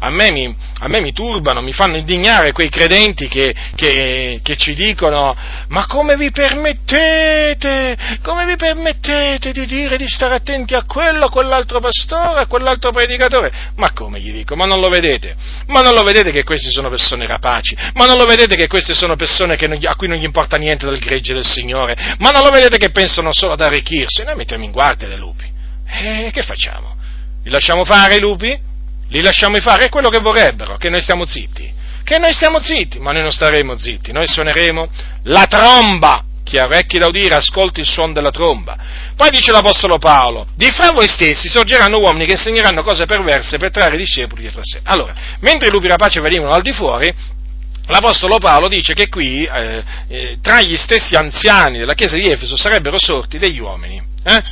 a me mi, a me mi turbano, mi fanno indignare quei credenti che, che, che ci dicono ma come vi permettete, come vi permettete di dire di stare attenti a quello, a quell'altro pastore, a quell'altro predicatore? Ma come gli dico? Ma non lo vedete? Ma non lo vedete che queste sono persone rapaci? Ma non lo vedete che queste sono persone non, a cui non gli importa niente del gregge del Signore? Ma non lo vedete che pensano solo ad arricchirsi? Noi mettiamo in guardia dei lupi. E che facciamo? Li lasciamo fare i lupi? Li lasciamo fare, è quello che vorrebbero, che noi stiamo zitti, che noi stiamo zitti, ma noi non staremo zitti, noi suoneremo la tromba, chi ha orecchi da udire ascolti il suono della tromba. Poi dice l'Apostolo Paolo, di fra voi stessi sorgeranno uomini che insegneranno cose perverse per trarre discepoli dietro a sé. Allora, mentre i lupi rapaci venivano al di fuori, l'Apostolo Paolo dice che qui eh, eh, tra gli stessi anziani della chiesa di Efeso sarebbero sorti degli uomini. Eh?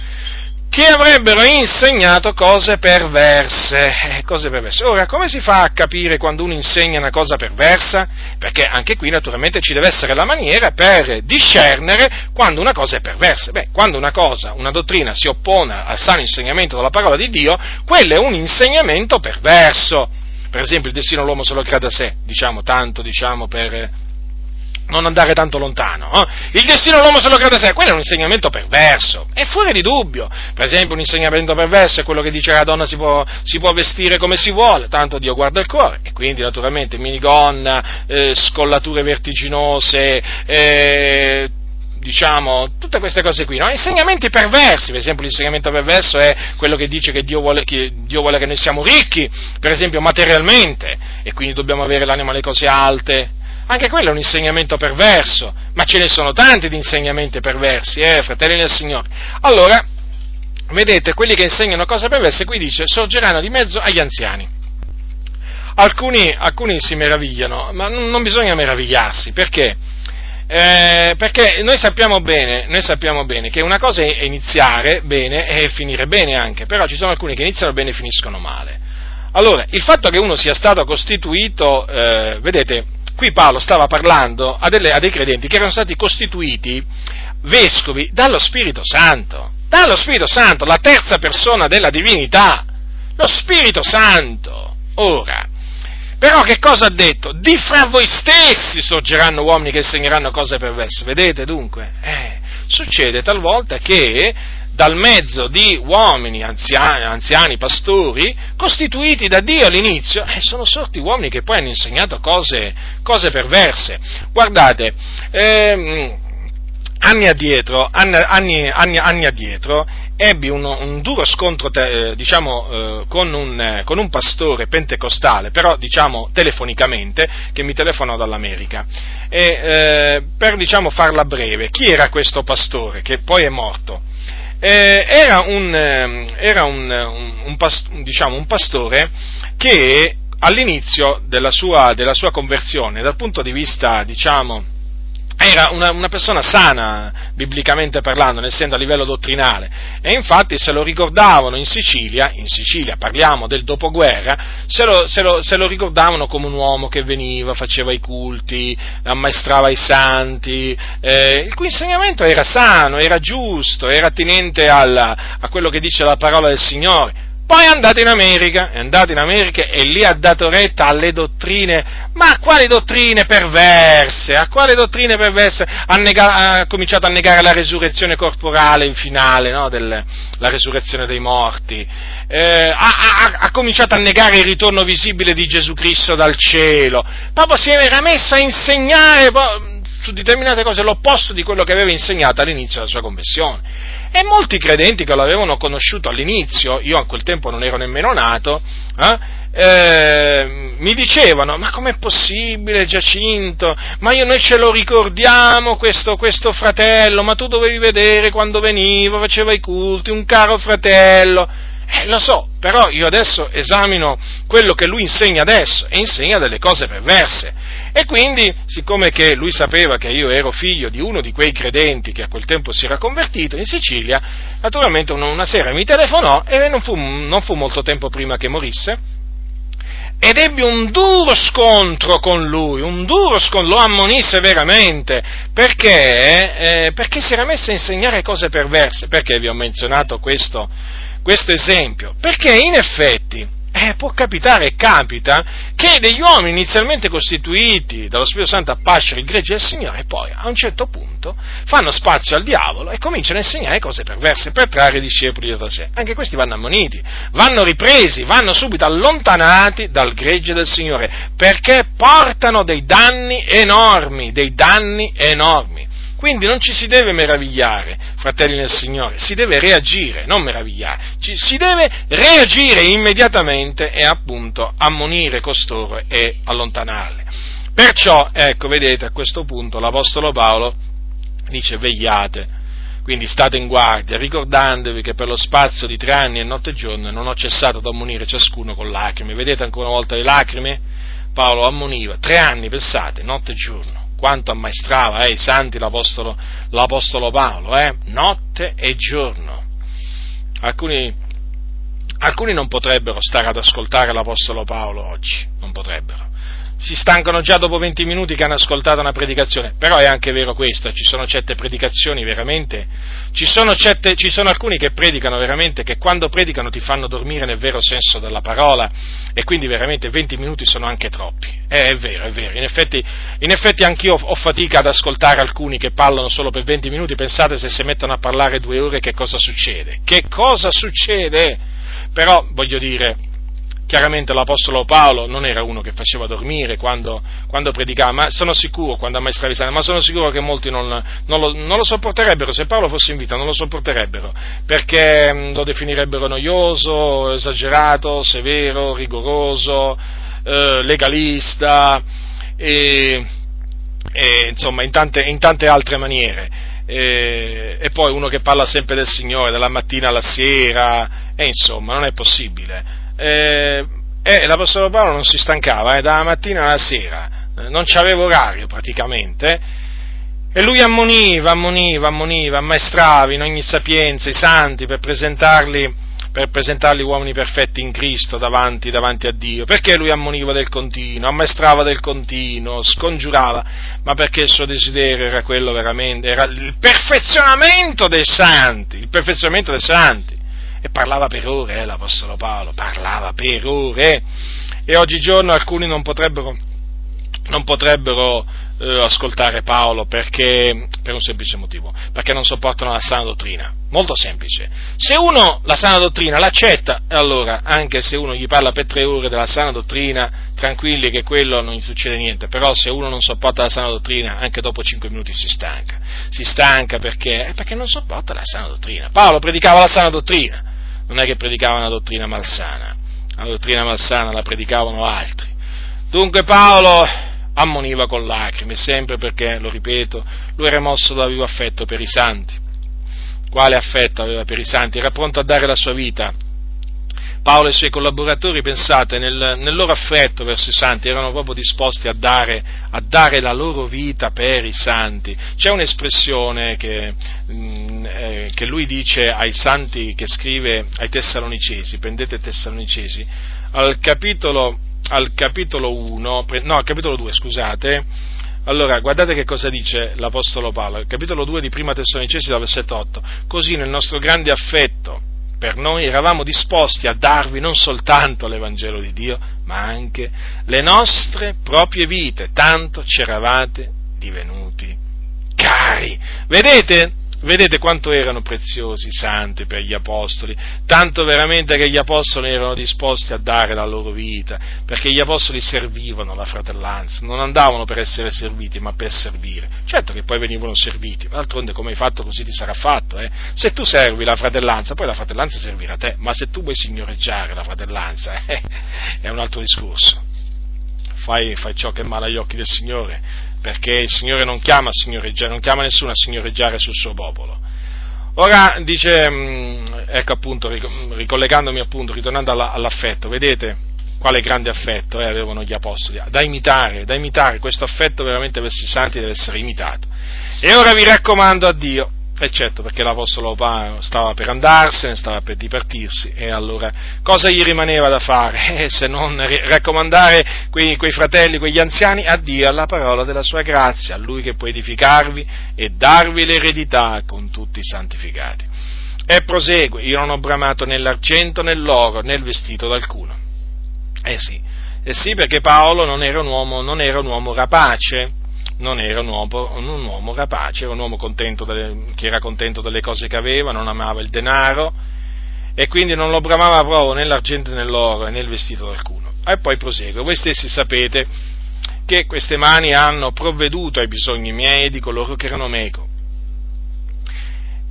Che avrebbero insegnato cose perverse, eh, cose perverse. Ora, come si fa a capire quando uno insegna una cosa perversa? Perché anche qui naturalmente ci deve essere la maniera per discernere quando una cosa è perversa. Beh, quando una cosa, una dottrina si oppone al sano insegnamento della parola di Dio, quello è un insegnamento perverso. Per esempio il destino dell'uomo se lo crede a sé, diciamo tanto, diciamo per non andare tanto lontano. Eh? Il destino dell'uomo se lo crede sé, quello è un insegnamento perverso, è fuori di dubbio. Per esempio un insegnamento perverso è quello che dice che la donna si può, si può vestire come si vuole, tanto Dio guarda il cuore, e quindi naturalmente minigonna, eh, scollature vertiginose, eh, diciamo, tutte queste cose qui, no? insegnamenti perversi, per esempio l'insegnamento perverso è quello che dice che Dio, vuole, che Dio vuole che noi siamo ricchi, per esempio materialmente, e quindi dobbiamo avere l'anima alle cose alte, anche quello è un insegnamento perverso, ma ce ne sono tanti di insegnamenti perversi, eh, fratelli del Signore. Allora, vedete, quelli che insegnano cose perverse, qui dice, sorgeranno di mezzo agli anziani. Alcuni, alcuni si meravigliano, ma non, bisogna meravigliarsi, perché? Eh, perché noi sappiamo, bene, noi sappiamo bene che una cosa è iniziare bene e finire bene anche, però ci sono alcuni che iniziano bene e finiscono male. Allora, il fatto che uno sia stato costituito, eh, vedete, qui Paolo stava parlando a, delle, a dei credenti che erano stati costituiti vescovi dallo Spirito Santo, dallo Spirito Santo, la terza persona della divinità, lo Spirito Santo. Ora, però che cosa ha detto? Di fra voi stessi sorgeranno uomini che insegneranno cose perverse. Vedete dunque? Eh, succede talvolta che dal mezzo di uomini anziani, anziani, pastori, costituiti da Dio all'inizio, e eh, sono sorti uomini che poi hanno insegnato cose, cose perverse. Guardate, ehm, anni addietro, anni, anni, anni addietro ebbi un, un, duro scontro te, diciamo, eh, con, un, con, un, pastore pentecostale, però diciamo telefonicamente, che mi telefonò dall'America. E, eh, per diciamo, farla breve, chi era questo pastore che poi è morto? Eh, era, un, ehm, era un, un, past- diciamo, un pastore che all'inizio della sua, della sua conversione, dal punto di vista, diciamo, era una, una, persona sana, biblicamente parlando, essendo a livello dottrinale, e infatti se lo ricordavano in Sicilia, in Sicilia parliamo del dopoguerra, se lo, se lo, se lo ricordavano come un uomo che veniva, faceva i culti, ammaestrava i santi, eh, il cui insegnamento era sano, era giusto, era attinente alla, a quello che dice la parola del Signore, poi è andato in America, è andato in America e lì ha dato retta alle dottrine, ma a quali dottrine perverse? A quali dottrine perverse? Ha, nega- ha cominciato a negare la resurrezione corporale in finale, no? Del, la resurrezione dei morti, eh, ha, ha, ha, cominciato a negare il ritorno visibile di Gesù Cristo dal cielo, proprio si era messo a insegnare su determinate cose l'opposto di quello che aveva insegnato all'inizio della sua conversione. E molti credenti che lo avevano conosciuto all'inizio, io a quel tempo non ero nemmeno nato, eh, eh, mi dicevano, ma com'è possibile Giacinto? Ma io, noi ce lo ricordiamo questo, questo fratello, ma tu dovevi vedere quando veniva, faceva i culti, un caro fratello. Eh, lo so, però io adesso esamino quello che lui insegna adesso e insegna delle cose perverse. E quindi, siccome che lui sapeva che io ero figlio di uno di quei credenti che a quel tempo si era convertito in Sicilia, naturalmente una sera mi telefonò e non fu, non fu molto tempo prima che morisse, ed ebbi un duro scontro con lui, un duro scontro, lo ammonì severamente, perché, eh, perché si era messo a insegnare cose perverse. Perché vi ho menzionato questo, questo esempio? Perché in effetti eh, può capitare e capita che degli uomini inizialmente costituiti dallo Spirito Santo a pascere il gregge del Signore poi a un certo punto fanno spazio al diavolo e cominciano a insegnare cose perverse per trarre discepoli dietro sé. Anche questi vanno ammoniti, vanno ripresi, vanno subito allontanati dal gregge del Signore perché portano dei danni enormi, dei danni enormi. Quindi non ci si deve meravigliare, fratelli nel Signore, si deve reagire, non meravigliare, ci, si deve reagire immediatamente e appunto ammonire costoro e allontanarli. Perciò, ecco, vedete, a questo punto l'Apostolo Paolo dice vegliate, quindi state in guardia, ricordandovi che per lo spazio di tre anni e notte e giorno non ho cessato di ammonire ciascuno con lacrime. Vedete ancora una volta le lacrime? Paolo ammoniva, tre anni, pensate, notte e giorno quanto ammaestrava eh, i santi l'Apostolo, l'Apostolo Paolo, eh, notte e giorno. Alcuni, alcuni non potrebbero stare ad ascoltare l'Apostolo Paolo oggi, non potrebbero si stancano già dopo 20 minuti che hanno ascoltato una predicazione, però è anche vero questo, ci sono certe predicazioni veramente, ci sono, certe, ci sono alcuni che predicano veramente, che quando predicano ti fanno dormire nel vero senso della parola e quindi veramente 20 minuti sono anche troppi, eh, è vero, è vero, in effetti, in effetti anch'io ho fatica ad ascoltare alcuni che parlano solo per 20 minuti, pensate se si mettono a parlare due ore che cosa succede? Che cosa succede? Però voglio dire, chiaramente l'Apostolo Paolo non era uno che faceva dormire quando, quando predicava, ma sono sicuro, quando ammaestrava i santi, ma sono sicuro che molti non, non, lo, non, lo, sopporterebbero, se Paolo fosse in vita non lo sopporterebbero, perché mm, lo definirebbero noioso, esagerato, severo, rigoroso, eh, legalista e, e insomma in tante, in tante altre maniere. E, e, poi uno che parla sempre del Signore, dalla mattina alla sera, e insomma non è possibile eh, e l'Apostolo Paolo non si stancava, eh, dalla mattina alla sera, eh, non c'aveva orario praticamente, e lui ammoniva, ammoniva, ammoniva, ammaestrava in ogni sapienza i santi per presentarli, per presentarli uomini perfetti in Cristo davanti, davanti, a Dio. Perché lui ammoniva del continuo, ammaestrava del continuo, scongiurava? Ma perché il suo desiderio era quello veramente, era il perfezionamento dei santi, il perfezionamento dei santi e parlava per ore, eh, l'Apostolo Paolo, parlava per ore. E oggigiorno alcuni non potrebbero, non potrebbero eh, ascoltare Paolo perché, per un semplice motivo, perché non sopportano la sana dottrina. Molto semplice. Se uno la sana dottrina l'accetta, allora anche se uno gli parla per tre ore della sana dottrina, tranquilli che quello non gli succede niente, però se uno non sopporta la sana dottrina, anche dopo cinque minuti si stanca. Si stanca perché? Perché non sopporta la sana dottrina. Paolo predicava la sana dottrina non è che predicava una dottrina malsana, la dottrina malsana la predicavano altri. Dunque Paolo ammoniva con lacrime, sempre perché, lo ripeto, lui era mosso da vivo affetto per i santi. Quale affetto aveva per i santi? Era pronto a dare la sua vita Paolo e i suoi collaboratori, pensate, nel, nel, loro affetto verso i santi, erano proprio disposti a dare, a dare, la loro vita per i santi. C'è un'espressione che, mh, mm, eh, che lui dice ai santi che scrive ai Tessalonicesi, prendete Tessalonicesi, al capitolo, al capitolo 1, no, al capitolo 2, scusate, allora, guardate che cosa dice l'Apostolo Paolo, capitolo 2 di Prima Tessalonicesi, dal versetto 8. Così nel nostro grande affetto per noi eravamo disposti a darvi non soltanto l'Evangelo di Dio, ma anche le nostre proprie vite, tanto ci eravate divenuti cari. Vedete? Vedete quanto erano preziosi i santi per gli apostoli, tanto veramente che gli apostoli erano disposti a dare la loro vita, perché gli apostoli servivano la fratellanza, non andavano per essere serviti, ma per servire. Certo che poi venivano serviti, ma d'altronde come hai fatto così ti sarà fatto. Eh? Se tu servi la fratellanza, poi la fratellanza servirà a te, ma se tu vuoi signoreggiare la fratellanza, eh, è un altro discorso. Fai, fai ciò che è male agli occhi del Signore, perché il Signore non chiama, non chiama nessuno a signoreggiare sul suo popolo. Ora dice, mm, ecco appunto, ricollegandomi appunto, ritornando all'affetto, vedete quale grande affetto eh, avevano gli apostoli, da imitare, da imitare, questo affetto veramente verso i santi deve essere imitato. E ora vi raccomando a Dio, e certo, perché l'Apostolo Paolo stava per andarsene, stava per dipartirsi, e allora cosa gli rimaneva da fare eh, se non raccomandare quei, quei fratelli, quegli anziani, a Dio, alla parola della sua grazia, a Lui che può edificarvi e darvi l'eredità con tutti i santificati. E prosegue, io non ho bramato né l'argento né l'oro né il vestito d'alcuno. Eh sì, eh sì perché Paolo non era un uomo, non era un uomo rapace, non era un uomo, un uomo rapace, era un uomo delle, che era contento delle cose che aveva, non amava il denaro e quindi non lo bramava proprio né l'argento né l'oro né il vestito d'alcuno. E poi prosegue, voi stessi sapete che queste mani hanno provveduto ai bisogni miei di coloro che erano meco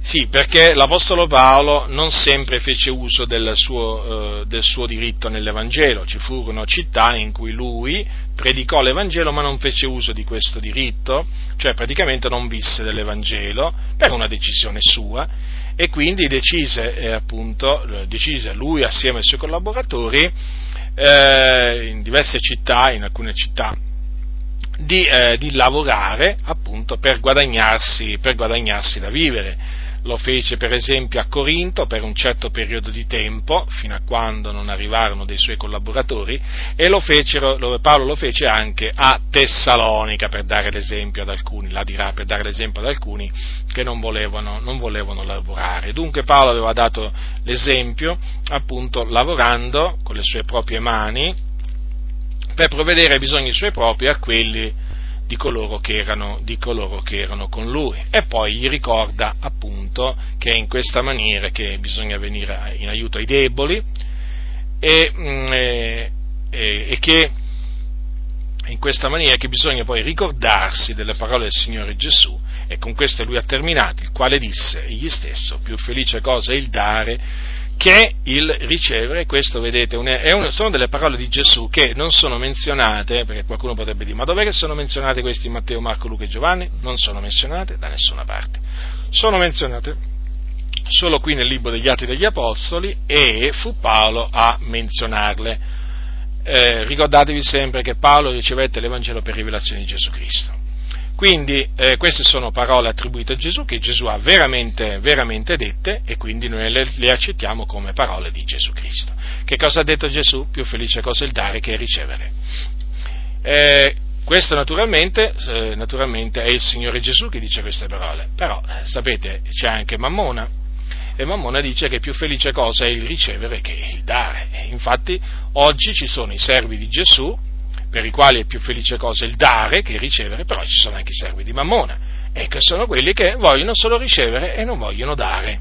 sì, perché l'Apostolo Paolo non sempre fece uso del suo, eh, del suo, diritto nell'Evangelo, ci furono città in cui lui predicò l'Evangelo ma non fece uso di questo diritto, cioè praticamente non visse dell'Evangelo per una decisione sua. E quindi decise, eh, appunto, decise lui assieme ai suoi collaboratori eh, in diverse città, in alcune città, di, eh, di lavorare appunto per guadagnarsi, per guadagnarsi da vivere lo fece per esempio a Corinto per un certo periodo di tempo, fino a quando non arrivarono dei suoi collaboratori, e lo fecero, Paolo lo fece anche a Tessalonica per dare l'esempio ad alcuni, la dirà per dare l'esempio ad alcuni che non volevano, non volevano lavorare. Dunque Paolo aveva dato l'esempio appunto lavorando con le sue proprie mani per provvedere ai bisogni suoi propri a quelli di coloro, erano, di coloro che erano, con lui. E poi gli ricorda appunto che è in questa maniera che bisogna venire in aiuto ai deboli e, mm, e, e che in questa maniera che bisogna poi ricordarsi delle parole del Signore Gesù e con queste lui ha terminato, il quale disse egli stesso, più felice cosa è il dare che il ricevere, questo vedete una, sono delle parole di Gesù che non sono menzionate, perché qualcuno potrebbe dire, ma dov'è che sono menzionate queste in Matteo, Marco, Luca e Giovanni? Non sono menzionate da nessuna parte. Sono menzionate solo qui nel libro degli Atti degli Apostoli e fu Paolo a menzionarle. Eh, ricordatevi sempre che Paolo ricevette l'Evangelo per rivelazione di Gesù Cristo. Quindi eh, queste sono parole attribuite a Gesù che Gesù ha veramente, veramente dette e quindi noi le, le, accettiamo come parole di Gesù Cristo. Che cosa ha detto Gesù? Più felice cosa il dare che ricevere. Eh, questo naturalmente, eh, naturalmente, è il Signore Gesù che dice queste parole, però eh, sapete c'è anche Mammona e Mammona dice che più felice cosa è il ricevere che il dare. Infatti oggi ci sono i servi di Gesù per i quali è più felice cosa il dare che ricevere, però ci sono anche i servi di Mammona, e che sono quelli che vogliono solo ricevere e non vogliono dare.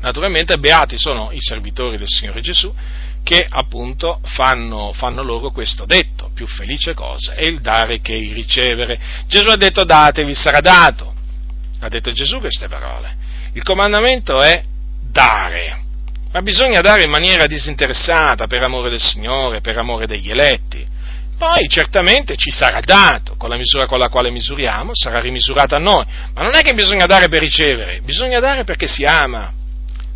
Naturalmente beati sono i servitori del Signore Gesù che appunto fanno, fanno, loro questo detto, più felice cosa è il dare che il ricevere. Gesù ha detto datevi sarà dato, ha detto Gesù queste parole. Il comandamento è dare, ma bisogna dare in maniera disinteressata, per amore del Signore, per amore degli eletti poi certamente ci sarà dato, con la misura con la quale misuriamo, sarà rimisurato a noi, ma non è che bisogna dare per ricevere, bisogna dare perché si ama,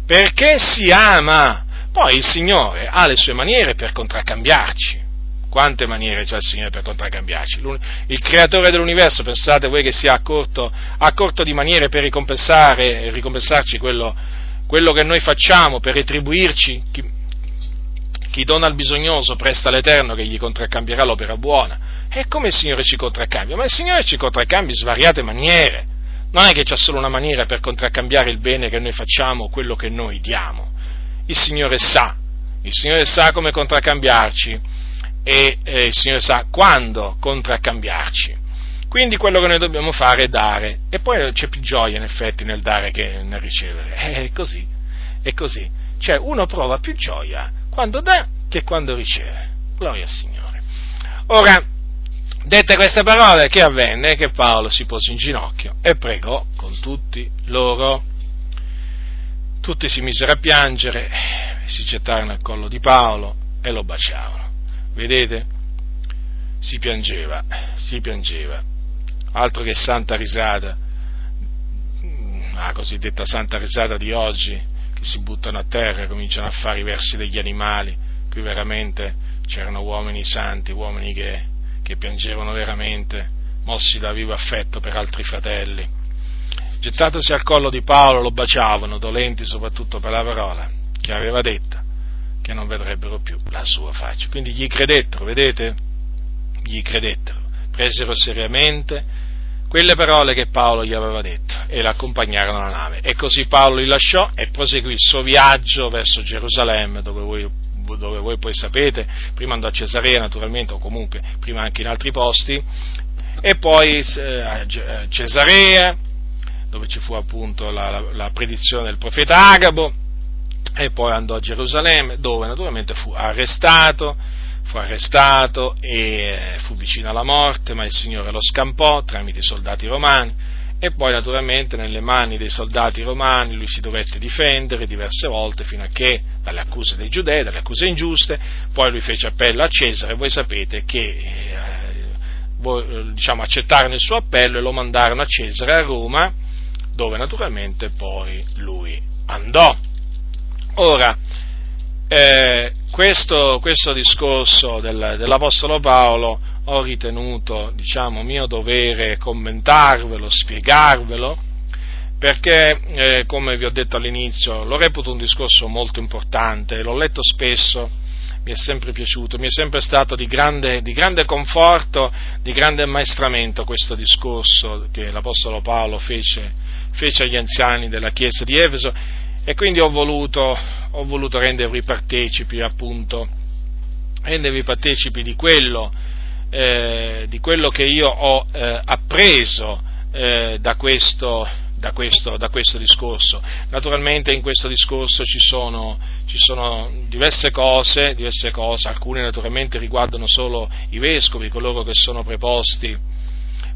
perché si ama. Poi il Signore ha le sue maniere per contraccambiarci. Quante maniere c'ha il Signore per contraccambiarci? Il creatore dell'universo, pensate voi che sia a corto di maniere per ricompensare, ricompensarci quello, quello che noi facciamo, per retribuirci? Chi dona al bisognoso presta all'Eterno che gli contraccambierà l'opera buona. E come il Signore ci contraccambia? Ma il Signore ci contraccambia in svariate maniere. Non è che c'è solo una maniera per contraccambiare il bene che noi facciamo o quello che noi diamo. Il Signore sa, il Signore sa come contraccambiarci e eh, il Signore sa quando contraccambiarci. Quindi quello che noi dobbiamo fare è dare, e poi c'è più gioia in effetti nel dare che nel ricevere. È così, è così. Cioè uno prova più gioia quando dà che quando riceve. Gloria al Signore. Ora, dette queste parole, che avvenne? Che Paolo si pose in ginocchio e pregò con tutti loro. Tutti si misero a piangere, si gettarono al collo di Paolo e lo baciavano. Vedete? Si piangeva, si piangeva. Altro che santa risata, la cosiddetta santa risata di oggi, che si buttano a terra cominciano a fare i versi degli animali. Qui veramente c'erano uomini santi, uomini che, che piangevano veramente, mossi da vivo affetto per altri fratelli gettatosi al collo di Paolo lo baciavano, dolenti soprattutto per la parola che aveva detta, che non vedrebbero più la sua faccia. Quindi gli credettero, vedete? Gli credettero, presero seriamente quelle parole che Paolo gli aveva detto e l'accompagnarono alla nave. E così Paolo li lasciò e proseguì il suo viaggio verso Gerusalemme, dove voi, dove voi poi sapete, prima andò a Cesarea naturalmente, o comunque prima anche in altri posti, e poi eh, a Cesarea, dove ci fu appunto la, la, la predizione del profeta Agabo, e poi andò a Gerusalemme, dove naturalmente fu arrestato, fu arrestato e fu vicino alla morte, ma il Signore lo scampò tramite i soldati romani e poi naturalmente nelle mani dei soldati romani lui si dovette difendere diverse volte fino a che dalle accuse dei giudei, dalle accuse ingiuste, poi lui fece appello a Cesare, voi sapete che eh, diciamo, accettarono il suo appello e lo mandarono a Cesare a Roma dove naturalmente poi lui andò. Ora, eh, questo, questo, discorso del, dell'Apostolo Paolo ho ritenuto, diciamo, mio dovere commentarvelo, spiegarvelo, perché, eh, come vi ho detto all'inizio, lo reputo un discorso molto importante, l'ho letto spesso, mi è sempre piaciuto, mi è sempre stato di grande, di grande conforto, di grande ammaestramento questo discorso che l'Apostolo Paolo fece fece agli anziani della chiesa di Efeso e quindi ho voluto, ho voluto rendervi partecipi appunto, rendervi partecipi di quello, eh, di quello che io ho eh, appreso eh, da, questo, da, questo, da, questo, discorso. Naturalmente in questo discorso ci sono, ci sono diverse, cose, diverse cose, alcune naturalmente riguardano solo i vescovi, coloro che sono preposti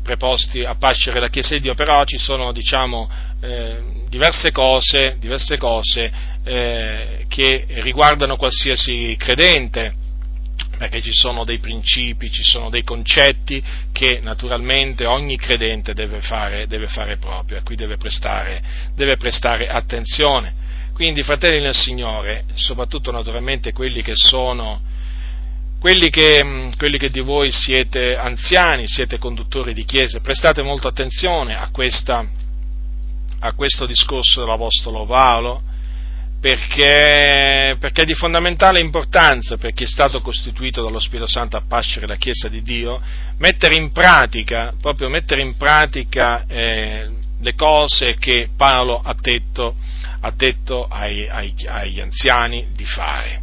preposti a pascere la Chiesa di Dio, però ci sono diciamo, eh, diverse cose, diverse cose eh, che riguardano qualsiasi credente, perché ci sono dei principi, ci sono dei concetti che naturalmente ogni credente deve fare, deve fare proprio, a cui deve prestare, deve prestare attenzione. Quindi, fratelli nel Signore, soprattutto naturalmente quelli che sono quelli che, mm, quelli che, di voi siete anziani, siete conduttori di chiese, prestate molta attenzione a, questa, a questo discorso dell'Apostolo Paolo, perché, perché, è di fondamentale importanza per chi è stato costituito dallo Spirito Santo a pascere la Chiesa di Dio, mettere in pratica, proprio mettere in pratica eh, le cose che Paolo ha detto, ha detto ai, ai, agli anziani di fare.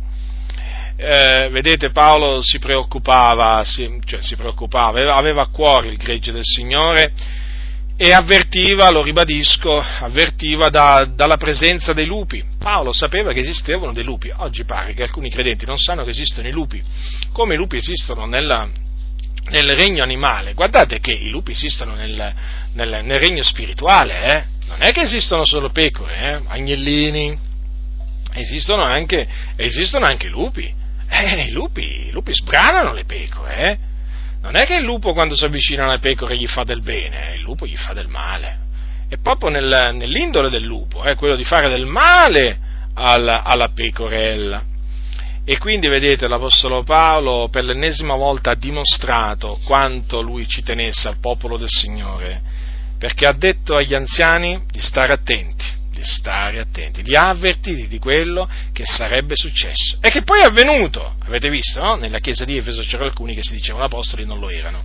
Eh, vedete Paolo si preoccupava, si, cioè si preoccupava, aveva a cuore il gregge del Signore e avvertiva, lo ribadisco, avvertiva da, dalla presenza dei lupi. Paolo sapeva che esistevano dei lupi, oggi pare che alcuni credenti non sanno che esistono i lupi, come i lupi esistono nella, nel regno animale. Guardate che i lupi esistono nel, nel, nel regno spirituale, eh? non è che esistono solo pecore, eh? agnellini, esistono anche, esistono anche lupi. Eh, i lupi, i lupi sbranano le pecore, eh? Non è che il lupo quando si avvicina alle pecore gli fa del bene, eh? il lupo gli fa del male. È proprio nel, nell'indole del lupo, eh? quello di fare del male alla, alla pecorella. E quindi vedete l'Apostolo Paolo per l'ennesima volta ha dimostrato quanto lui ci tenesse al popolo del Signore, perché ha detto agli anziani di stare attenti stare attenti, li ha avvertiti di quello che sarebbe successo e che poi è avvenuto. Avete visto, no? Nella chiesa di Efeso c'erano alcuni che si dicevano apostoli, non lo erano.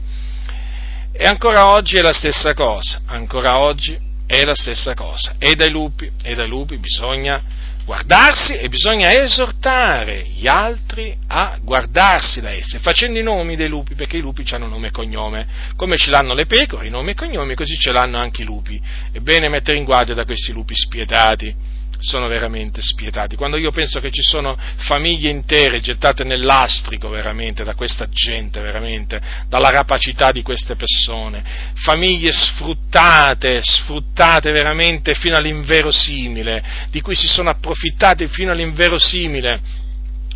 E ancora oggi è la stessa cosa, ancora oggi è la stessa cosa. E dai lupi, e dai lupi bisogna, guardarsi e bisogna esortare gli altri a guardarsi da essi, facendo i nomi dei lupi, perché i lupi hanno nome e cognome, come ce l'hanno le pecore, i nomi e cognomi, così ce l'hanno anche i lupi. È bene mettere in guardia da questi lupi spietati sono veramente spietati. Quando io penso che ci sono famiglie intere gettate nell'astrico veramente da questa gente, veramente, dalla rapacità di queste persone, famiglie sfruttate, sfruttate veramente fino all'inverosimile, di cui si sono approfittati fino all'inverosimile.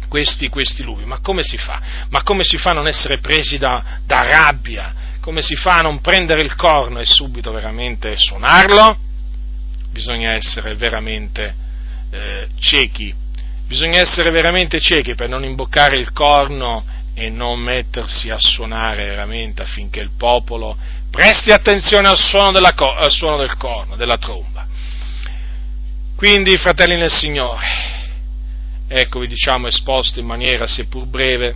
Questi, questi lupi, ma come si fa? Ma come si fa a non essere presi da, da rabbia? Come si fa a non prendere il corno e subito veramente suonarlo? Bisogna essere veramente eh, ciechi, bisogna essere veramente ciechi per non imboccare il corno e non mettersi a suonare veramente affinché il popolo presti attenzione al suono, della, al suono del corno, della tromba. Quindi, fratelli nel Signore, ecco vi diciamo esposto in maniera seppur breve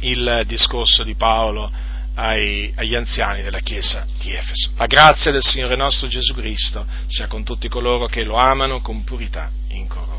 il discorso di Paolo ai, agli anziani della Chiesa di Efeso. La grazia del Signore nostro Gesù Cristo sia con tutti coloro che lo amano con purità incorrotta.